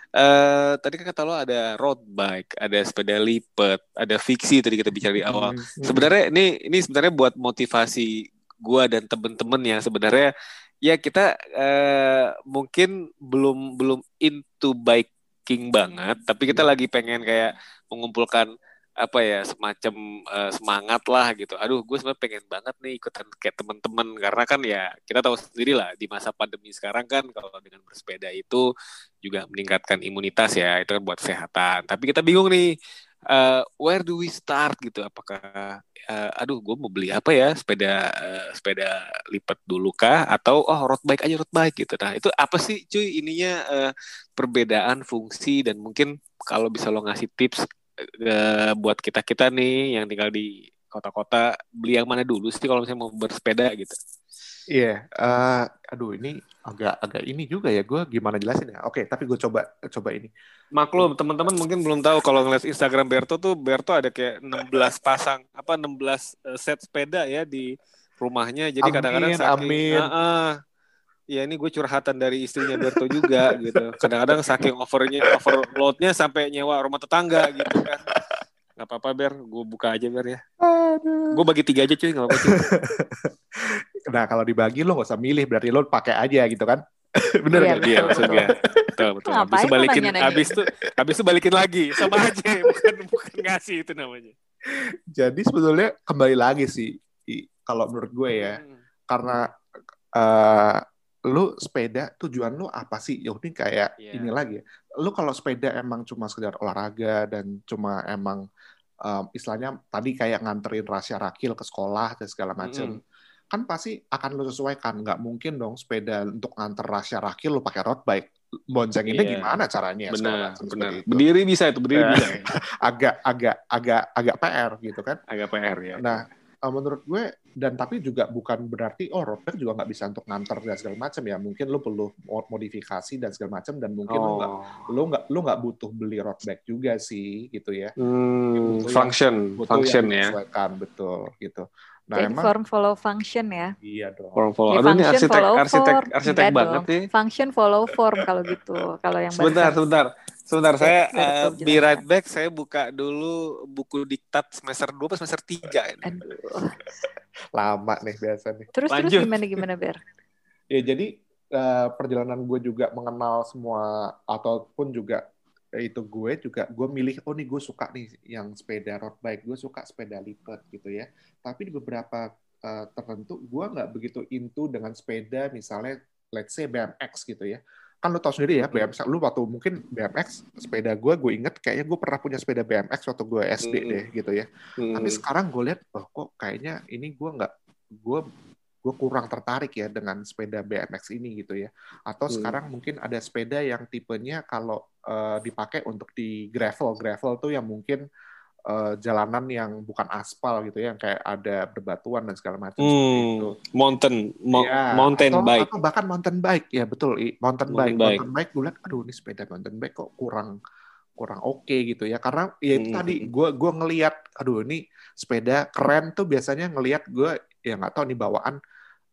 C: Uh, tadi kan kata lo ada road bike, ada sepeda lipat, ada fiksi tadi kita bicara di awal. Hmm, hmm. Sebenarnya ini ini sebenarnya buat motivasi gue dan temen-temen yang sebenarnya ya kita uh, mungkin belum belum into biking banget, tapi kita hmm. lagi pengen kayak mengumpulkan apa ya semacam uh, semangat lah gitu. Aduh, gue sebenarnya pengen banget nih ikutan kayak teman-teman karena kan ya kita tahu sendiri lah di masa pandemi sekarang kan kalau dengan bersepeda itu juga meningkatkan imunitas ya itu kan buat kesehatan. Tapi kita bingung nih uh, where do we start gitu? Apakah uh, aduh gue mau beli apa ya? Sepeda uh, sepeda lipat dulu kah? Atau oh road bike aja road bike gitu. Nah itu apa sih cuy ininya uh, perbedaan fungsi? Dan mungkin kalau bisa lo ngasih tips uh, buat kita kita nih yang tinggal di kota-kota beli yang mana dulu sih kalau misalnya mau bersepeda gitu
B: Iya, yeah, uh, aduh ini agak agak ini juga ya gue gimana jelasin ya. Oke, okay, tapi gue coba coba ini.
C: Maklum, teman-teman mungkin belum tahu kalau ngeliat Instagram Berto tuh Berto ada kayak 16 pasang apa 16 eh, set sepeda ya di rumahnya. Jadi kadang-kadang
B: saking amin. Uh, uh,
C: ya ini gue curhatan dari istrinya Berto juga gitu. Kadang-kadang saking overnya overloadnya sampai nyewa rumah tetangga gitu kan. Gak apa-apa Ber, gue buka aja Ber ya. Gue bagi tiga aja cuy, gak apa-apa cuy. [laughs]
B: nah kalau dibagi lo gak usah milih, berarti lo pakai aja gitu kan. [laughs]
C: Bener iya, Betul, maksudnya. Betul, betul. Habis itu balikin, habis itu, habis itu balikin lagi. Sama aja, [laughs] bukan, bukan ngasih itu namanya.
B: Jadi sebetulnya kembali lagi sih, kalau menurut gue ya, hmm. karena uh, lu sepeda tujuan lu apa sih? Ya ini kayak yeah. ini lagi. Lu kalau sepeda emang cuma sekedar olahraga dan cuma emang um, istilahnya tadi kayak nganterin rahasia rakil ke sekolah dan segala macam. Mm -hmm. Kan pasti akan lu sesuaikan. Nggak mungkin dong sepeda untuk nganter rahasia rakil lu pakai road bike. Boncenginnya yeah. gimana caranya?
C: Benar, benar. Itu. Berdiri bisa itu, berdiri bisa. [laughs]
B: agak agak agak agak PR gitu kan.
C: Agak PR ya.
B: Nah, menurut gue dan tapi juga bukan berarti oh road bike juga nggak bisa untuk nganter dan segala macam ya mungkin lo perlu modifikasi dan segala macam dan mungkin oh. lo nggak lo nggak lo nggak butuh beli road bike juga sih gitu ya
C: hmm, function yang, function ya
B: betul gitu
A: Nah, Jadi emang, form follow function ya.
B: Iya dong.
C: Form follow. Ya, Aduh, ini arsitek arsitek arsitek banget nih.
A: Function follow form kalau gitu. Kalau yang
C: Sebentar, sebentar. Sebentar, ya, saya uh, be right back. Saya buka dulu buku diktat semester 2 atau semester 3 ini. Aduh.
B: Lama nih biasa nih.
A: Terus Lanjut. terus gimana gimana Ber? [laughs]
B: ya jadi uh, perjalanan gue juga mengenal semua ataupun juga itu gue juga gue milih oh nih gue suka nih yang sepeda road bike gue suka sepeda lipat gitu ya tapi di beberapa uh, tertentu gue nggak begitu into dengan sepeda misalnya let's say BMX gitu ya kan lu tau sendiri ya BMX lu waktu mungkin BMX sepeda gue gue inget kayaknya gue pernah punya sepeda BMX waktu gue SD hmm. deh gitu ya hmm. tapi sekarang gue lihat oh kok kayaknya ini gue nggak gue gue kurang tertarik ya dengan sepeda BMX ini gitu ya atau hmm. sekarang mungkin ada sepeda yang tipenya kalau uh, dipakai untuk di gravel gravel tuh yang mungkin uh, jalanan yang bukan aspal gitu ya, yang kayak ada berbatuan dan segala macam
C: hmm, itu. Mountain, mo ya, mountain
B: atau,
C: bike.
B: Atau bahkan mountain bike, ya betul, mountain, mountain bike. bike. Mountain bike gue lihat, aduh ini sepeda mountain bike kok kurang kurang oke okay gitu ya karena ya itu hmm. tadi gue gue ngelihat aduh ini sepeda keren tuh biasanya ngelihat gue ya nggak tahu nih bawaan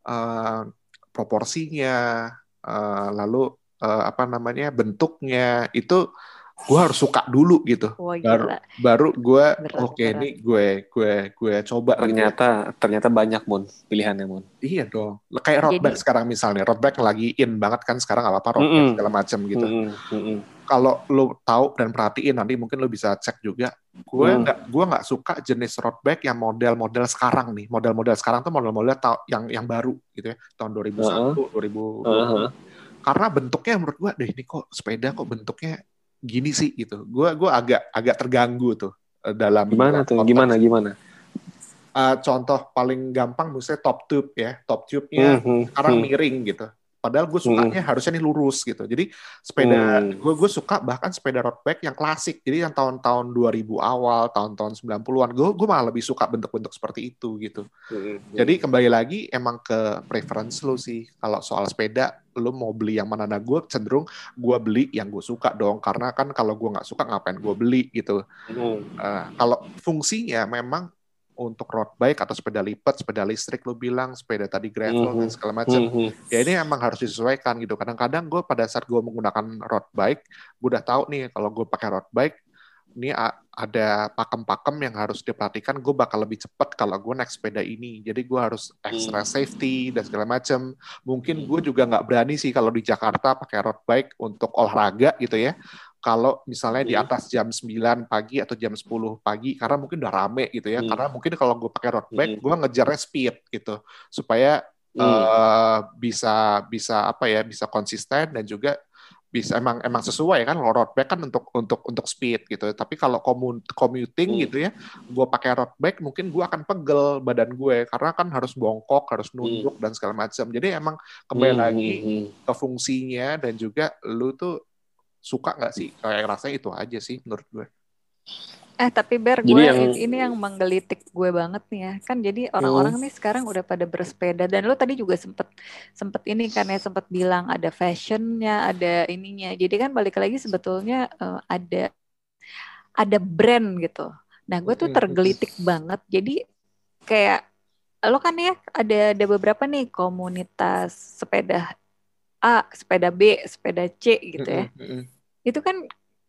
B: uh, proporsinya uh, lalu uh, apa namanya bentuknya itu gue harus suka dulu gitu Wah, baru baru gue oke okay, ini gue gue gue coba
C: ternyata gitu. ternyata banyak mun pilihannya mun
B: iya dong kayak road bike sekarang misalnya road bike lagi in banget kan sekarang apa apa road mm -hmm. segala macam gitu mm -hmm. kalau lo tahu dan perhatiin nanti mungkin lo bisa cek juga gue mm. nggak mm. gue nggak suka jenis road bike yang model-model sekarang nih model-model sekarang tuh model-model yang yang baru gitu ya tahun 2001 uh -huh. 2000 uh -huh. karena bentuknya menurut gue deh ini kok sepeda kok bentuknya gini sih gitu. Gue gua agak agak terganggu tuh eh, dalam
C: gimana tuh konteks. gimana gimana.
B: Uh, contoh paling gampang misalnya top tube ya, top tube-nya mm -hmm. sekarang hmm. miring gitu. Padahal gue sukanya hmm. harusnya ini lurus gitu. Jadi sepeda hmm. gue gue suka bahkan sepeda road bike yang klasik. Jadi yang tahun-tahun 2000 awal, tahun-tahun 90-an. Gue gue malah lebih suka bentuk-bentuk seperti itu gitu. Hmm. Jadi kembali lagi emang ke preference lo sih. Kalau soal sepeda lo mau beli yang mana? Nah gue cenderung gue beli yang gue suka dong. Karena kan kalau gue nggak suka ngapain gue beli gitu. Hmm. Uh, kalau fungsinya memang untuk road bike atau sepeda lipat, sepeda listrik lu bilang, sepeda tadi gravel mm -hmm. dan segala macam. Mm -hmm. Ya ini emang harus disesuaikan gitu. Kadang-kadang gue pada saat gue menggunakan road bike, gue udah tahu nih kalau gue pakai road bike, ini ada pakem-pakem yang harus diperhatikan. Gue bakal lebih cepat kalau gue naik sepeda ini. Jadi gue harus extra mm. safety dan segala macam. Mungkin gue juga nggak berani sih kalau di Jakarta pakai road bike untuk olahraga gitu ya kalau misalnya di iya. atas jam 9 pagi atau jam 10 pagi karena mungkin udah rame gitu ya. Hmm. Karena mungkin kalau gue pakai road bike, hmm. gue ngejarnya speed gitu supaya hmm. uh, bisa bisa apa ya bisa konsisten dan juga bisa emang emang sesuai kan kalau road bike kan untuk untuk untuk speed gitu tapi kalau commuting hmm. gitu ya gue pakai road bike mungkin gue akan pegel badan gue karena kan harus bongkok harus hmm. nunduk hmm. dan segala macam jadi emang kembali hmm. lagi hmm, hmm. ke fungsinya dan juga lu tuh suka nggak sih kayak rasanya itu aja sih menurut gue
A: Eh tapi Ber, gue yang... ini yang menggelitik gue banget nih ya. Kan jadi orang-orang hmm. nih sekarang udah pada bersepeda dan lo tadi juga sempet sempet ini kan ya sempet bilang ada fashionnya, ada ininya. Jadi kan balik lagi sebetulnya uh, ada ada brand gitu. Nah gue tuh tergelitik banget. Jadi kayak lo kan ya ada ada beberapa nih komunitas sepeda A, sepeda B, sepeda C gitu ya. Itu kan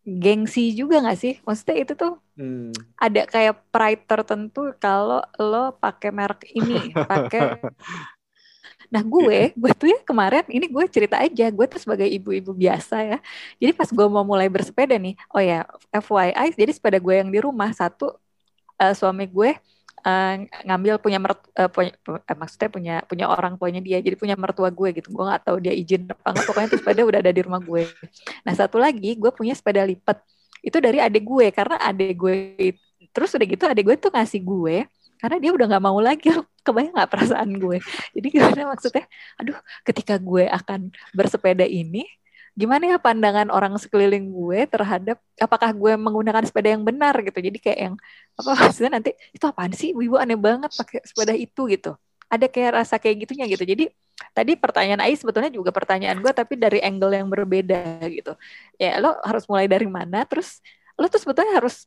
A: gengsi juga gak sih? Maksudnya itu tuh hmm. ada kayak pride tertentu kalau lo pakai merek ini, pakai [laughs] Nah gue, gue tuh ya kemarin ini gue cerita aja, gue tuh sebagai ibu-ibu biasa ya. Jadi pas gue mau mulai bersepeda nih, oh ya FYI, jadi sepeda gue yang di rumah satu uh, suami gue uh, ngambil punya mert uh, punya, uh, maksudnya punya punya orang tuanya dia jadi punya mertua gue gitu. Gue nggak tahu dia izin apa enggak pokoknya tuh sepeda udah ada di rumah gue. Nah satu lagi gue punya sepeda lipat. Itu dari adik gue karena adik gue terus udah gitu adik gue tuh ngasih gue karena dia udah nggak mau lagi kebayang nggak perasaan gue? Jadi gimana maksudnya? Aduh ketika gue akan bersepeda ini gimana ya pandangan orang sekeliling gue terhadap apakah gue menggunakan sepeda yang benar gitu? Jadi kayak yang apa maksudnya nanti itu apaan sih? Ibu aneh banget pakai sepeda itu gitu. Ada kayak rasa kayak gitunya gitu. Jadi tadi pertanyaan Ais sebetulnya juga pertanyaan gue tapi dari angle yang berbeda gitu. Ya lo harus mulai dari mana? Terus lo tuh sebetulnya harus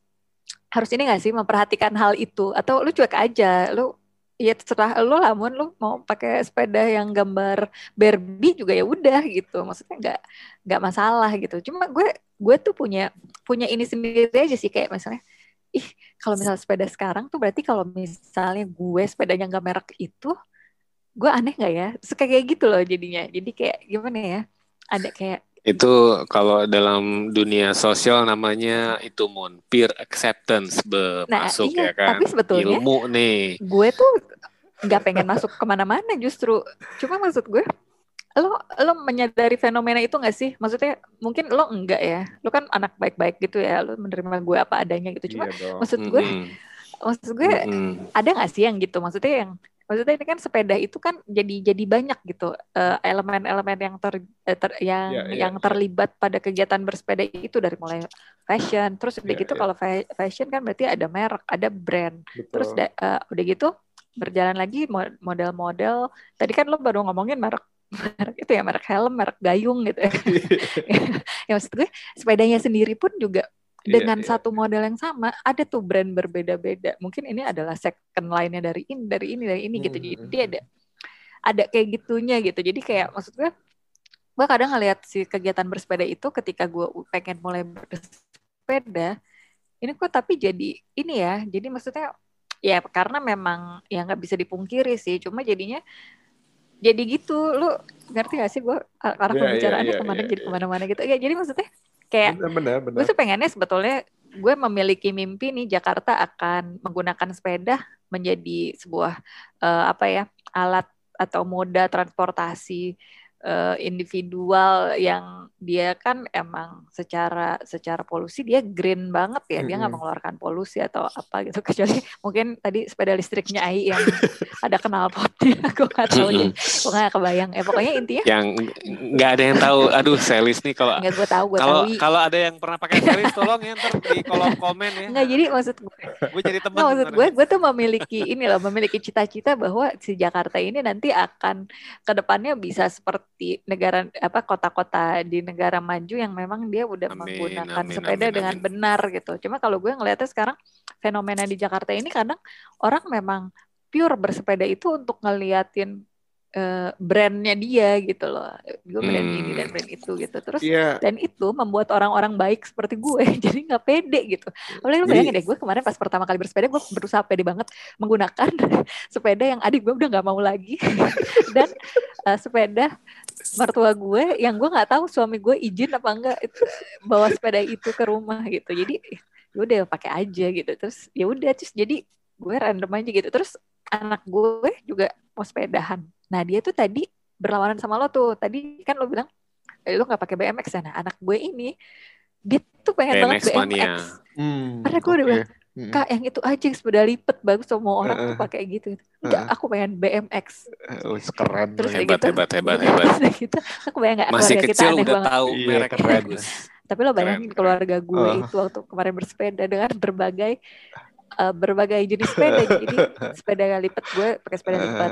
A: harus ini gak sih memperhatikan hal itu? Atau lo cuek aja? Lo ya terserah lo lah mun. Lo mau pakai sepeda yang gambar Barbie juga ya udah gitu. Maksudnya nggak nggak masalah gitu. Cuma gue gue tuh punya punya ini sendiri aja sih. Kayak misalnya ih kalau misalnya sepeda sekarang tuh berarti kalau misalnya gue sepedanya nggak merek itu gue aneh nggak ya? Suka kayak gitu loh jadinya. Jadi kayak gimana ya? Ada kayak
C: itu kalau dalam dunia sosial namanya itu mon peer acceptance be nah, masuk iya, ya kan.
A: Tapi sebetulnya
C: ilmu nih.
A: Gue tuh nggak pengen masuk ke mana-mana justru. Cuma maksud gue lo lo menyadari fenomena itu gak sih? Maksudnya mungkin lo enggak ya. Lo kan anak baik-baik gitu ya. Lo menerima gue apa adanya gitu. Cuma iya maksud gue, mm -hmm. maksud gue mm -hmm. ada gak sih yang gitu? Maksudnya yang maksudnya ini kan sepeda itu kan jadi jadi banyak gitu eh, elemen-elemen uh, yang ter, uh, ter yang yeah, yeah, yang iya. terlibat pada kegiatan bersepeda itu dari mulai fashion terus udah yeah, gitu yeah. kalau fashion kan berarti ada merek ada brand Betul. terus uh, udah gitu berjalan lagi model-model tadi kan lo baru ngomongin merek [laughs] merek itu ya merek helm merek gayung gitu ya, [laughs] [laughs] ya maksud gue sepedanya sendiri pun juga dengan yeah, yeah. satu model yang sama ada tuh brand berbeda-beda. Mungkin ini adalah second line-nya dari ini dari ini dari ini gitu. Jadi hmm. ada ada kayak gitunya gitu. Jadi kayak maksud gue gue kadang ngeliat si kegiatan bersepeda itu ketika gue pengen mulai bersepeda ini kok tapi jadi ini ya. Jadi maksudnya ya karena memang ya nggak bisa dipungkiri sih. Cuma jadinya jadi gitu. Lu ngerti gak sih gue arah yeah, iya, pembicaraannya yeah, yeah, ke mana yeah, jadi ke mana-mana gitu. Ya jadi maksudnya kayak bener, bener. gue tuh pengennya sebetulnya gue memiliki mimpi nih Jakarta akan menggunakan sepeda menjadi sebuah uh, apa ya alat atau moda transportasi uh, individual yang dia kan emang secara secara polusi dia green banget ya. Dia nggak mengeluarkan polusi atau apa gitu. [laughs] Kecuali mungkin tadi sepeda listriknya Ai yang [laughs] ada kenal potnya aku [laughs] nggak tahu mm gue nggak kebayang. Ya pokoknya intinya
C: yang nggak ada yang tahu. Aduh selis nih kalau
A: nggak gue tahu gue
C: kalau kalau ada yang pernah pakai selis tolong ya ntar di kolom komen ya.
A: Nggak jadi maksud gue
C: gue jadi teman
A: maksud gue gue tuh memiliki ini loh memiliki cita-cita bahwa si Jakarta ini nanti akan ke depannya bisa seperti negara apa kota-kota di negara maju yang memang dia udah amin, menggunakan amin, sepeda amin, dengan amin. benar gitu. Cuma kalau gue ngelihatnya sekarang fenomena di Jakarta ini kadang orang memang pure bersepeda itu untuk ngeliatin uh, brandnya dia gitu loh gue brand hmm. ini dan brand itu gitu terus yeah. dan itu membuat orang-orang baik seperti gue [laughs] jadi nggak pede gitu Oleh lu bayangin deh gue kemarin pas pertama kali bersepeda gue berusaha pede banget menggunakan [laughs] sepeda yang adik gue udah nggak mau lagi [laughs] dan uh, sepeda mertua gue yang gue nggak tahu suami gue izin apa enggak itu bawa sepeda itu ke rumah gitu jadi ya udah pakai aja gitu terus ya udah terus jadi gue random aja gitu terus anak gue juga mau sepedahan Nah dia tuh tadi berlawanan sama lo tuh. Tadi kan lo bilang eh, lu nggak pakai BMX ya nah anak gue ini dia tuh pengen BMX banget BMX mania. Hmm, karena gue okay. udah bilang kak yang itu aja sepeda lipat bagus semua orang uh, tuh pakai gitu. Enggak uh, aku pengen BMX
B: uh, keren
C: terus hebat, gitu, hebat hebat [laughs] hebat. Hebat
A: gitu aku bayang gak
C: masih kecil kita udah banget. tahu
B: iya, merek keren.
A: Tapi lo bayangin keren, keluarga gue uh. itu waktu kemarin bersepeda dengan berbagai uh, berbagai jenis sepeda. Jadi sepeda lipat gue pakai sepeda lipat.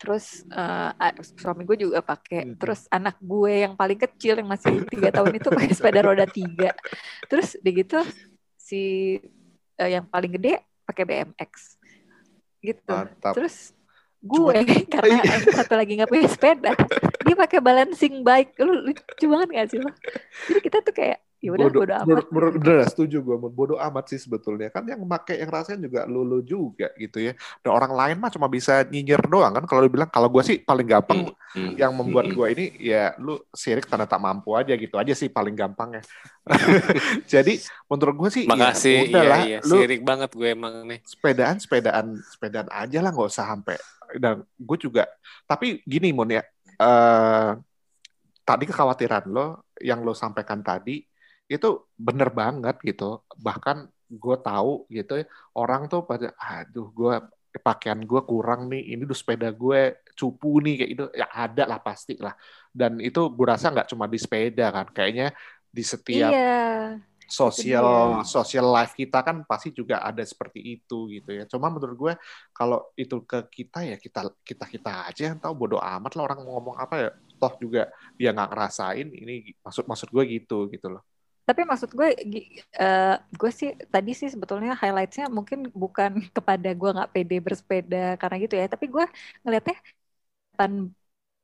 A: Terus uh, suami gue juga pakai. Terus anak gue yang paling kecil yang masih tiga tahun itu pakai sepeda roda tiga. Terus di gitu si uh, yang paling gede pakai BMX gitu Mantap. terus gue Cuma, [laughs] karena iya. satu lagi nggak punya sepeda dia pakai balancing bike lu lucu banget gak sih lo jadi kita tuh kayak ya udah bodo, bodo amat.
B: Bodo, setuju gue, bodo amat sih sebetulnya. Kan yang make yang rasain juga lulu juga gitu ya. Dan orang lain mah cuma bisa nyinyir doang kan. Kalau bilang kalau gue sih paling gampang hmm, hmm, yang membuat hmm. gue ini [laughs] ya lu sirik karena tak mampu aja gitu aja sih paling gampang ya. [laughs] Jadi menurut gue sih
C: ya Makasih, ya, udahlah, iya, iya. lu sirik banget gue emang nih.
B: Sepedaan, sepedaan, sepedaan aja lah nggak usah sampai. Dan gue juga, tapi gini Mon ya, uh, tadi kekhawatiran lo yang lo sampaikan tadi itu bener banget gitu. Bahkan gue tahu gitu ya, orang tuh pada aduh gue pakaian gue kurang nih ini tuh sepeda gue cupu nih kayak itu ya ada lah pasti lah. Dan itu gue rasa nggak cuma di sepeda kan kayaknya di setiap iya, sosial sosial life kita kan pasti juga ada seperti itu gitu ya. Cuma menurut gue kalau itu ke kita ya kita kita kita aja yang tahu bodoh amat lah orang ngomong apa ya. Toh juga dia nggak ngerasain ini maksud maksud gue gitu gitu loh
A: tapi maksud gue uh, gue sih tadi sih sebetulnya highlightnya mungkin bukan [laughs] kepada gue nggak pede bersepeda karena gitu ya. Tapi gue ngelihatnya pan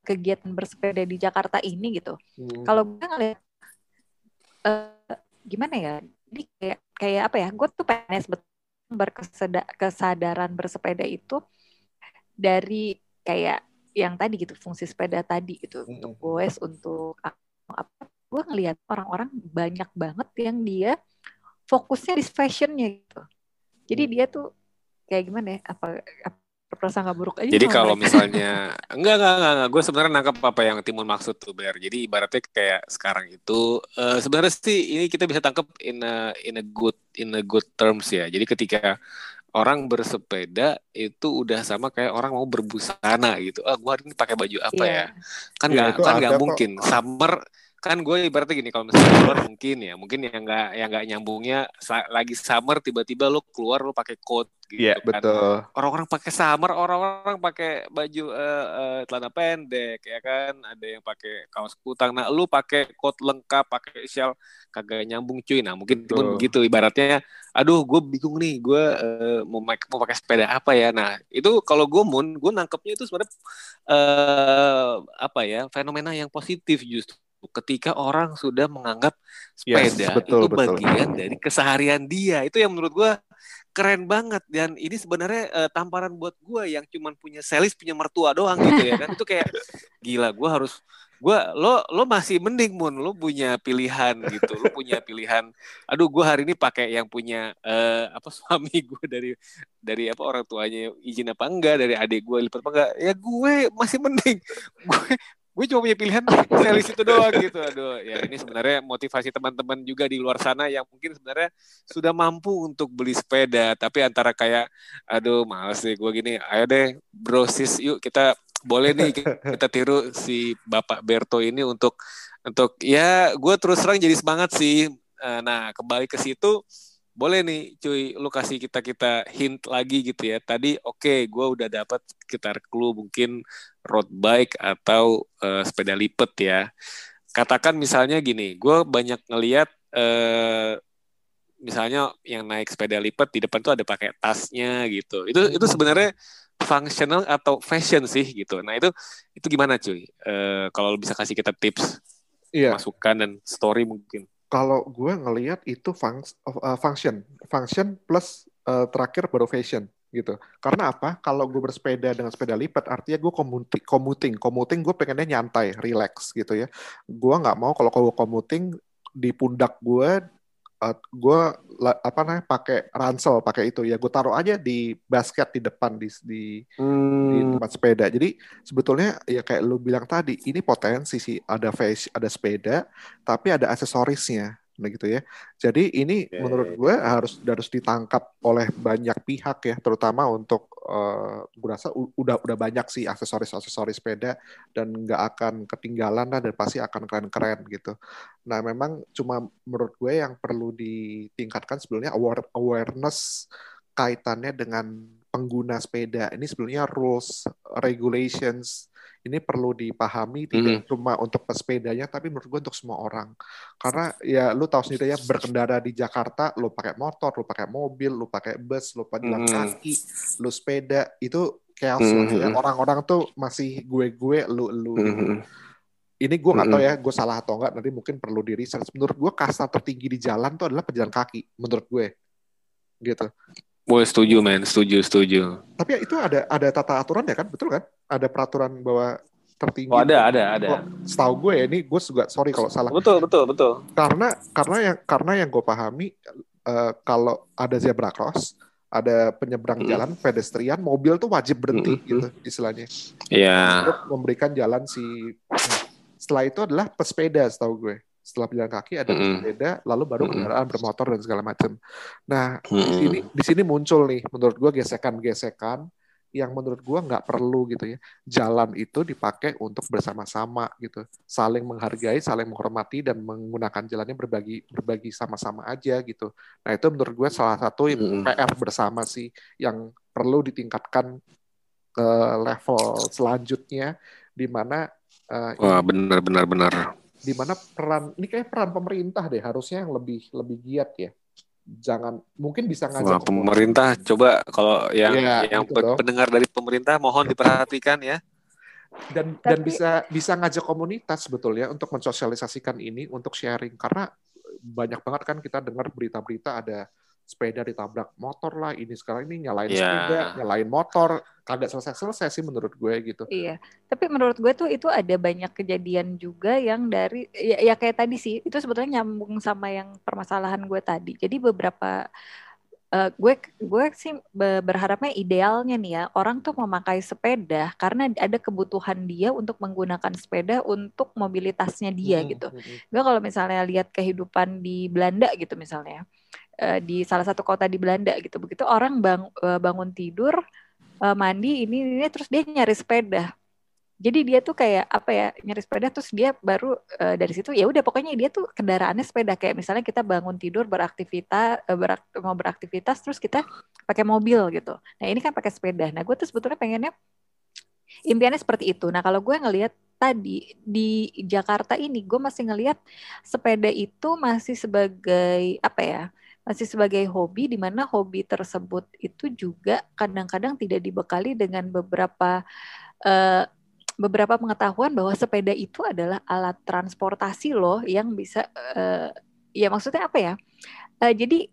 A: kegiatan bersepeda di Jakarta ini gitu. Hmm. kalau gue ngeliat uh, gimana ya? Ini kayak kayak apa ya? Gue tuh pengen sebetulnya berkesadaran bersepeda itu dari kayak yang tadi gitu fungsi sepeda tadi gitu. Hmm. untuk gue untuk apa gue ngelihat orang-orang banyak banget yang dia fokusnya di fashionnya gitu. Jadi hmm. dia tuh kayak gimana ya apa, apa prasangka buruk aja
C: jadi kalau misalnya [laughs] enggak enggak enggak, enggak. gue sebenarnya nangkep apa yang Timun maksud tuh Ber. Jadi ibaratnya kayak sekarang itu uh, sebenarnya sih ini kita bisa tangkap in a in a good in a good terms ya. Jadi ketika orang bersepeda itu udah sama kayak orang mau berbusana gitu. Ah gue hari ini pakai baju apa yeah. ya? Kan iya, nggak yeah, kan nggak mungkin. Summer kan gue ibaratnya gini kalau misalnya keluar mungkin ya mungkin yang nggak yang nggak nyambungnya lagi summer tiba-tiba lo keluar lo pakai coat gitu
B: yeah, kan. betul.
C: Orang-orang pakai summer orang-orang pakai baju uh, uh, celana pendek ya kan. Ada yang pakai kaos kutang. Nah lo pakai coat lengkap pakai shell kagak nyambung cuy. Nah mungkin pun begitu. Ibaratnya aduh gue bingung nih gue uh, mau mau pakai sepeda apa ya. Nah itu kalau gue mun gue nangkepnya itu sebenarnya uh, apa ya fenomena yang positif justru ketika orang sudah menganggap sepeda yes, betul, itu betul. bagian dari keseharian dia. Itu yang menurut gue keren banget. Dan ini sebenarnya uh, tamparan buat gue yang cuman punya selis punya mertua doang gitu ya kan. Itu kayak gila gue harus gue lo lo masih mending mun lo punya pilihan gitu. Lo punya pilihan aduh gue hari ini pakai yang punya uh, apa [laughs] suami gue dari dari apa orang tuanya izin apa enggak dari adik gue lipat apa enggak. Ya gue masih mending. Gue gue cuma punya pilihan selis [laughs] itu doang gitu. Aduh ya ini sebenarnya motivasi teman-teman juga di luar sana yang mungkin sebenarnya sudah mampu untuk beli sepeda. Tapi antara kayak aduh males deh gue gini ayo deh brosis yuk kita boleh nih [laughs] kita tiru si bapak Berto ini untuk untuk ya gue terus terang jadi semangat sih. Eh, nah kembali ke situ boleh nih cuy lu kasih kita kita hint lagi gitu ya. Tadi oke okay, gue udah dapat sekitar clue mungkin road bike atau uh, sepeda lipat ya. Katakan misalnya gini gue banyak ngeliat uh, misalnya yang naik sepeda lipat di depan tuh ada pakai tasnya gitu. Itu itu sebenarnya functional atau fashion sih gitu. Nah itu itu gimana cuy? Uh, kalau bisa kasih kita tips iya. masukan dan story mungkin
B: kalau gue ngelihat itu funks, uh, function, function plus uh, terakhir baru fashion gitu. Karena apa? Kalau gue bersepeda dengan sepeda lipat, artinya gue commuting, commuting, commuting gue pengennya nyantai, relax gitu ya. Gue nggak mau kalau gue commuting di pundak gue uh, eh, gue apa namanya pakai ransel pakai itu. Ya gue taruh aja di basket di depan di di, hmm. di tempat sepeda. Jadi sebetulnya ya kayak lu bilang tadi ini potensi sih. Ada face ada sepeda tapi ada aksesorisnya gitu ya. Jadi ini okay. menurut gue harus harus ditangkap oleh banyak pihak ya, terutama untuk uh, gue rasa udah udah banyak sih aksesoris-aksesoris sepeda dan nggak akan ketinggalan lah dan pasti akan keren-keren gitu. Nah memang cuma menurut gue yang perlu ditingkatkan sebelumnya awareness kaitannya dengan pengguna sepeda. Ini sebenarnya rules, regulations ini perlu dipahami tidak mm. cuma untuk pesepedanya tapi menurut gue untuk semua orang karena ya lu tahu sendiri ya berkendara di Jakarta lu pakai motor lu pakai mobil lu pakai bus lu pakai mm. kaki lu sepeda itu chaos mm -hmm. ya orang-orang tuh masih gue-gue lu lu mm -hmm. ini gue nggak tahu ya gue salah atau enggak nanti mungkin perlu di research menurut gue kasta tertinggi di jalan tuh adalah pejalan kaki menurut gue gitu
C: Gue setuju men, setuju, setuju.
B: Tapi itu ada ada tata aturan ya kan, betul kan? Ada peraturan bahwa tertinggi.
C: Oh, ada, ada, ada. Oh,
B: setahu gue ya, ini gue juga sorry kalau salah.
C: Betul, betul, betul.
B: Karena karena yang karena yang gue pahami uh, kalau ada zebra cross, ada penyeberang mm. jalan pedestrian, mobil tuh wajib berhenti mm -hmm. gitu istilahnya.
C: Iya. Yeah.
B: Untuk memberikan jalan si. Setelah itu adalah pesepeda, setahu gue setelah pejalan kaki ada mm -hmm. sepeda, lalu baru kendaraan bermotor dan segala macam. Nah, mm -hmm. di sini di sini muncul nih, menurut gue gesekan-gesekan yang menurut gue nggak perlu gitu ya. Jalan itu dipakai untuk bersama-sama gitu, saling menghargai, saling menghormati dan menggunakan jalannya berbagi berbagi sama-sama aja gitu. Nah itu menurut gue salah satu mm -hmm. PR bersama sih yang perlu ditingkatkan ke level selanjutnya di mana
C: uh, Wah benar benar benar
B: di mana peran ini kayak peran pemerintah deh harusnya yang lebih lebih giat ya. Jangan mungkin bisa ngajak
C: Wah, pemerintah coba kalau yang ya, yang gitu pendengar dari pemerintah mohon diperhatikan ya.
B: Dan Tapi, dan bisa bisa ngajak komunitas sebetulnya untuk mensosialisasikan ini untuk sharing. Karena banyak banget kan kita dengar berita-berita ada sepeda ditabrak motor lah ini sekarang ini nyalain yeah. sepeda nyalain motor kagak selesai-selesai sih menurut gue gitu
A: iya tapi menurut gue tuh itu ada banyak kejadian juga yang dari ya, ya kayak tadi sih itu sebetulnya nyambung sama yang permasalahan gue tadi jadi beberapa uh, gue gue sih berharapnya idealnya nih ya orang tuh memakai sepeda karena ada kebutuhan dia untuk menggunakan sepeda untuk mobilitasnya dia hmm, gitu. Hmm. Gue kalau misalnya lihat kehidupan di Belanda gitu misalnya uh, di salah satu kota di Belanda gitu. Begitu orang bang, uh, bangun tidur, uh, mandi ini ini terus dia nyari sepeda. Jadi dia tuh kayak apa ya nyari sepeda terus dia baru dari situ ya udah pokoknya dia tuh kendaraannya sepeda kayak misalnya kita bangun tidur beraktivitas uh, mau beraktivitas terus kita pakai mobil gitu. Nah ini kan pakai sepeda. Nah gue tuh sebetulnya pengennya impiannya seperti itu. Nah kalau gue ngelihat tadi di Jakarta ini gue masih ngelihat sepeda itu masih sebagai apa ya? Masih sebagai hobi di mana hobi tersebut itu juga kadang-kadang tidak dibekali dengan beberapa uh, beberapa pengetahuan bahwa sepeda itu adalah alat transportasi loh yang bisa uh, ya maksudnya apa ya? Uh, jadi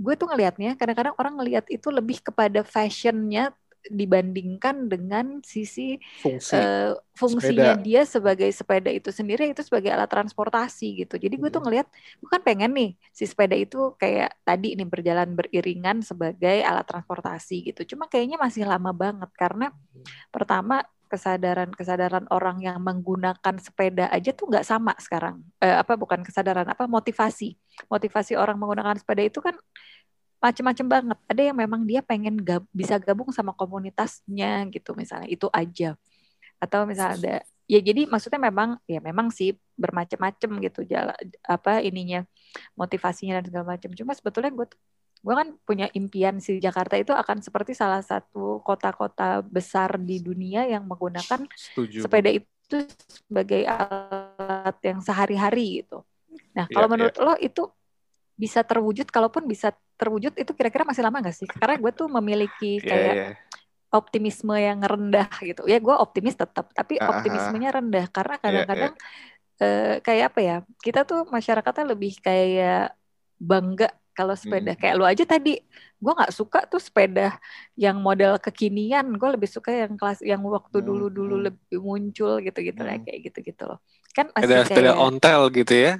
A: gue tuh ngelihatnya kadang-kadang orang ngelihat itu lebih kepada fashionnya dibandingkan dengan sisi Fungsi. uh, fungsinya sepeda. dia sebagai sepeda itu sendiri itu sebagai alat transportasi gitu. Jadi gue tuh ngelihat gue kan pengen nih si sepeda itu kayak tadi nih berjalan beriringan sebagai alat transportasi gitu. Cuma kayaknya masih lama banget karena pertama kesadaran-kesadaran orang yang menggunakan sepeda aja tuh nggak sama sekarang. Eh, apa bukan kesadaran apa motivasi. Motivasi orang menggunakan sepeda itu kan macem-macem banget. Ada yang memang dia pengen gab bisa gabung sama komunitasnya gitu misalnya itu aja. Atau misalnya ada ya jadi maksudnya memang ya memang sih bermacam-macam gitu jalan apa ininya motivasinya dan segala macam. Cuma sebetulnya gue gue kan punya impian si Jakarta itu akan seperti salah satu kota-kota besar di dunia yang menggunakan Setuju. sepeda itu sebagai alat yang sehari-hari gitu. Nah, kalau yeah, menurut yeah. lo itu bisa terwujud kalaupun bisa terwujud itu kira-kira masih lama gak sih? Karena gue tuh memiliki [laughs] iya, kayak yeah, yeah. optimisme yang rendah gitu. Ya gue optimis tetap, tapi uh -huh. optimismenya rendah karena iya, kadang-kadang yeah, yeah. uh, kayak apa ya? Kita tuh masyarakatnya lebih kayak bangga kalau sepeda hmm. kayak lu aja tadi gue nggak suka tuh sepeda yang model kekinian gue lebih suka yang kelas yang waktu dulu dulu hmm. lebih muncul gitu gitu hmm. kayak gitu gitu loh kan
C: masih sepeda, kayak, sepeda ontel gitu ya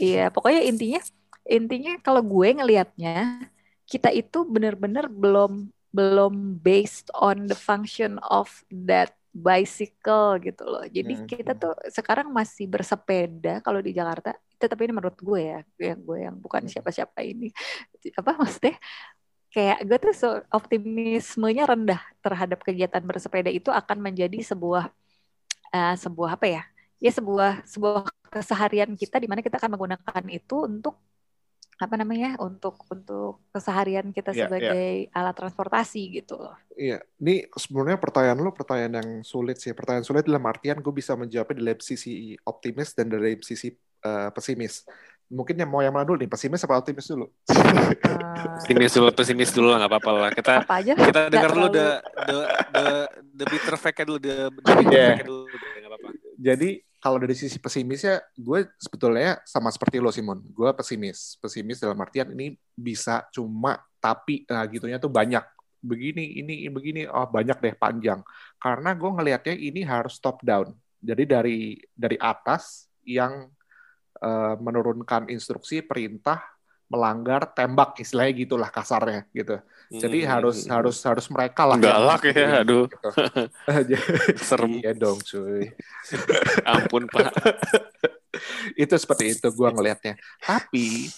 A: iya pokoknya intinya intinya kalau gue ngelihatnya kita itu benar-benar belum belum based on the function of that bicycle gitu loh. Jadi hmm. kita tuh sekarang masih bersepeda kalau di Jakarta. Tetapi ini menurut gue ya, yang gue yang bukan hmm. siapa-siapa ini. Apa maksudnya? Kayak gue tuh so, optimismenya rendah terhadap kegiatan bersepeda itu akan menjadi sebuah uh, sebuah apa ya? Ya sebuah sebuah keseharian kita di mana kita akan menggunakan itu untuk apa namanya untuk untuk keseharian kita yeah, sebagai yeah. alat transportasi gitu loh.
B: Iya, ini sebenarnya pertanyaan lo pertanyaan yang sulit sih. Pertanyaan sulit dalam artian gue bisa menjawabnya dari sisi optimis dan dari sisi uh, pesimis. Mungkin yang mau yang mana dulu nih, pesimis apa optimis dulu?
C: Uh, pesimis dulu, pesimis dulu lah, nggak apa-apa lah. Kita apa aja? kita dengar dulu the the the the bitter fact dulu, the, the bitter yeah. fact dulu, nggak apa-apa.
B: Jadi kalau dari sisi pesimisnya, gue sebetulnya sama seperti lo Simon. Gue pesimis, pesimis dalam artian ini bisa cuma tapi nah gitunya tuh banyak. Begini, ini, begini, oh banyak deh panjang. Karena gue ngelihatnya ini harus top down. Jadi dari dari atas yang uh, menurunkan instruksi, perintah, melanggar, tembak istilahnya gitulah kasarnya gitu. Jadi hmm. harus harus harus mereka lah.
C: Galak ya, aduh. Gitu. [laughs]
B: Serem. Iya dong, cuy. [laughs]
C: Ampun pak. [laughs]
B: itu seperti itu gue ngelihatnya. Tapi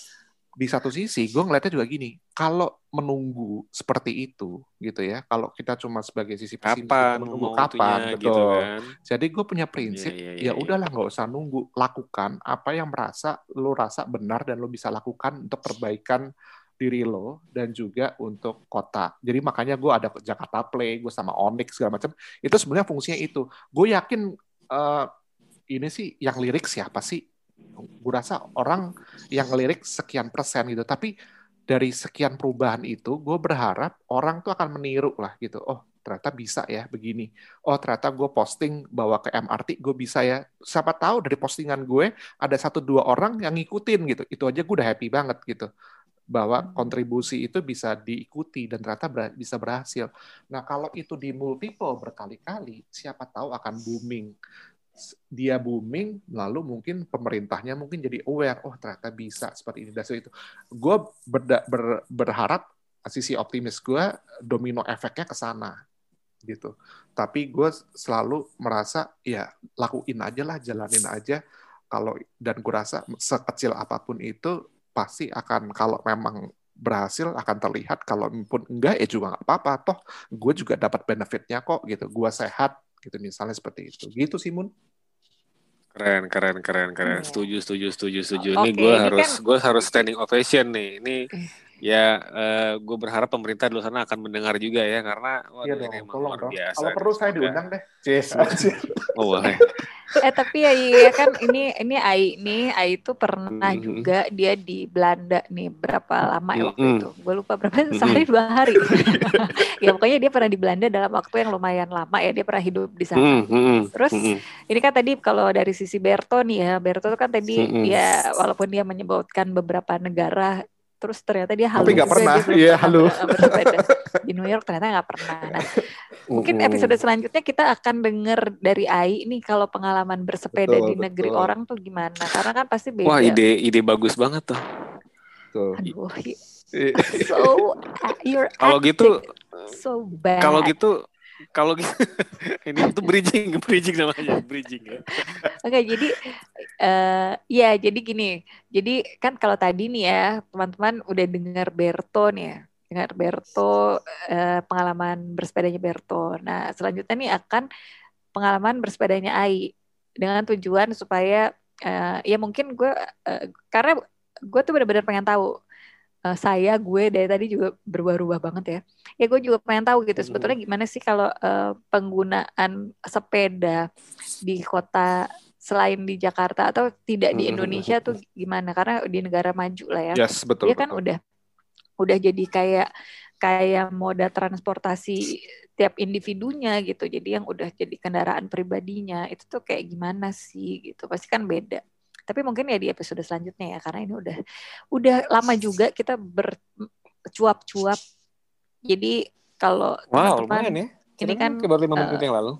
B: di satu sisi gue ngelihatnya juga gini, kalau menunggu seperti itu gitu ya, kalau kita cuma sebagai sisi
C: kapan
B: menunggu kapan, gitu betul. Gitu kan. Jadi gue punya prinsip, yeah, yeah, yeah, ya iya. udahlah nggak usah nunggu, lakukan apa yang merasa lo rasa benar dan lo bisa lakukan untuk perbaikan diri lo dan juga untuk kota. Jadi makanya gue ada Jakarta Play, gue sama Onyx segala macam. Itu sebenarnya fungsinya itu. Gue yakin uh, ini sih yang lirik siapa sih? Gue rasa orang yang lirik sekian persen gitu. Tapi dari sekian perubahan itu, gue berharap orang tuh akan meniru lah gitu. Oh ternyata bisa ya begini. Oh ternyata gue posting bawa ke MRT gue bisa ya. Siapa tahu dari postingan gue ada satu dua orang yang ngikutin gitu. Itu aja gue udah happy banget gitu bahwa hmm. kontribusi itu bisa diikuti dan ternyata ber bisa berhasil. Nah, kalau itu di multiple berkali-kali, siapa tahu akan booming. Dia booming, lalu mungkin pemerintahnya mungkin jadi aware, oh ternyata bisa seperti ini. Dasar itu, gue ber ber berharap sisi optimis gue domino efeknya ke sana gitu. Tapi gue selalu merasa ya lakuin aja lah, jalanin aja. Kalau dan gue rasa sekecil apa pun itu pasti akan kalau memang berhasil akan terlihat kalau pun enggak ya juga nggak apa-apa toh gue juga dapat benefitnya kok gitu gue sehat gitu misalnya seperti itu. Gitu sih Mun.
C: Keren keren keren keren. Hmm. setuju setuju setuju. Setuju okay, ini gue harus kan... gue harus standing ovation nih. Ini eh. Ya uh, eh, gue berharap pemerintah di sana akan mendengar juga ya karena
B: waduh, iya dong, ini emang luar biasa kalau perlu saya diundang deh Cis.
C: oh boleh [laughs]
A: eh tapi ya iya kan ini ini Ai nih Ai itu pernah mm-hmm. juga dia di Belanda nih berapa lama ya waktu mm-hmm. itu gue lupa berapa mm-hmm. sehari dua hari [laughs] ya pokoknya dia pernah di Belanda dalam waktu yang lumayan lama ya dia pernah hidup di sana mm-hmm. terus mm-hmm. ini kan tadi kalau dari sisi Berto nih ya Berto kan tadi mm-hmm. ya walaupun dia menyebutkan beberapa negara terus ternyata dia halu
B: tapi nggak pernah. Iya halu
A: di New York ternyata nggak pernah. Nah mungkin episode selanjutnya kita akan dengar dari Ai ini kalau pengalaman bersepeda betul, di negeri betul. orang tuh gimana? Karena kan pasti beda.
C: Wah ide ide bagus banget tuh.
A: Tuh aduh [laughs] so you're
C: kalau gitu
A: so bad.
C: kalau gitu kalau gitu [laughs] ini tuh bridging bridging namanya bridging ya.
A: Oke okay, jadi uh, ya jadi gini. Jadi kan kalau tadi nih ya teman-teman udah dengar Berto nih ya. Dengar Berto uh, pengalaman bersepedanya Berto. Nah selanjutnya nih akan pengalaman bersepedanya Ai dengan tujuan supaya uh, ya mungkin gue uh, karena gue tuh benar-benar pengen tahu uh, saya gue dari tadi juga berubah-ubah banget ya. Ya gue juga pengen tahu gitu sebetulnya gimana sih kalau uh, penggunaan sepeda di kota selain di Jakarta atau tidak di Indonesia tuh gimana? Karena di negara maju lah ya.
B: Yes, betul.
A: Dia kan
B: betul.
A: udah udah jadi kayak kayak moda transportasi tiap individunya gitu. Jadi yang udah jadi kendaraan pribadinya itu tuh kayak gimana sih gitu. Pasti kan beda. Tapi mungkin ya di episode selanjutnya ya karena ini udah udah lama juga kita bercuap-cuap. Jadi kalau
C: wow, teman-teman ya.
A: ini kan
C: baru lima menit uh, yang lalu.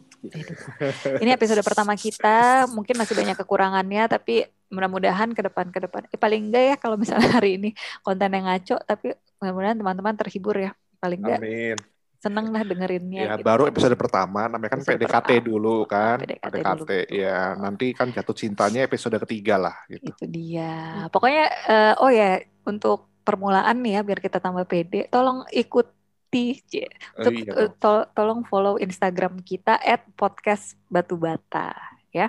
A: Ini episode pertama kita, mungkin masih banyak kekurangannya, tapi mudah-mudahan ke depan ke depan eh, paling enggak ya kalau misalnya hari ini konten yang ngaco tapi mudah-mudahan teman-teman terhibur ya paling enggak
B: Amin.
A: Seneng lah dengerinnya
B: Ya,
A: gitu.
B: baru episode pertama namanya kan
A: Episode
B: PDKT
A: pertama.
B: dulu kan.
A: PDKT
B: PDKT,
A: dulu.
B: ya. Nanti kan jatuh cintanya episode ketiga lah gitu.
A: itu dia pokoknya eh, oh ya untuk permulaan nih ya biar kita tambah pede tolong ikuti J.
B: Oh, iya
A: eh, tol- tolong follow Instagram kita at podcast batu bata ya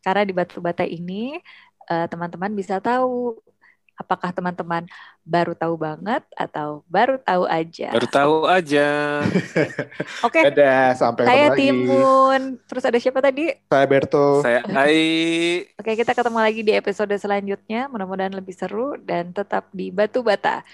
A: karena di batu bata ini eh, teman-teman bisa tahu apakah teman-teman baru tahu banget atau baru tahu aja
C: Baru tahu aja. [laughs]
A: oke
B: Dadah, sampai
A: saya
B: ketemu lagi.
A: Timun terus ada siapa tadi
B: Saya Berto.
C: Saya [laughs] Ai.
A: Oke, kita ketemu lagi di episode selanjutnya. Mudah-mudahan lebih seru dan tetap di Batu Bata.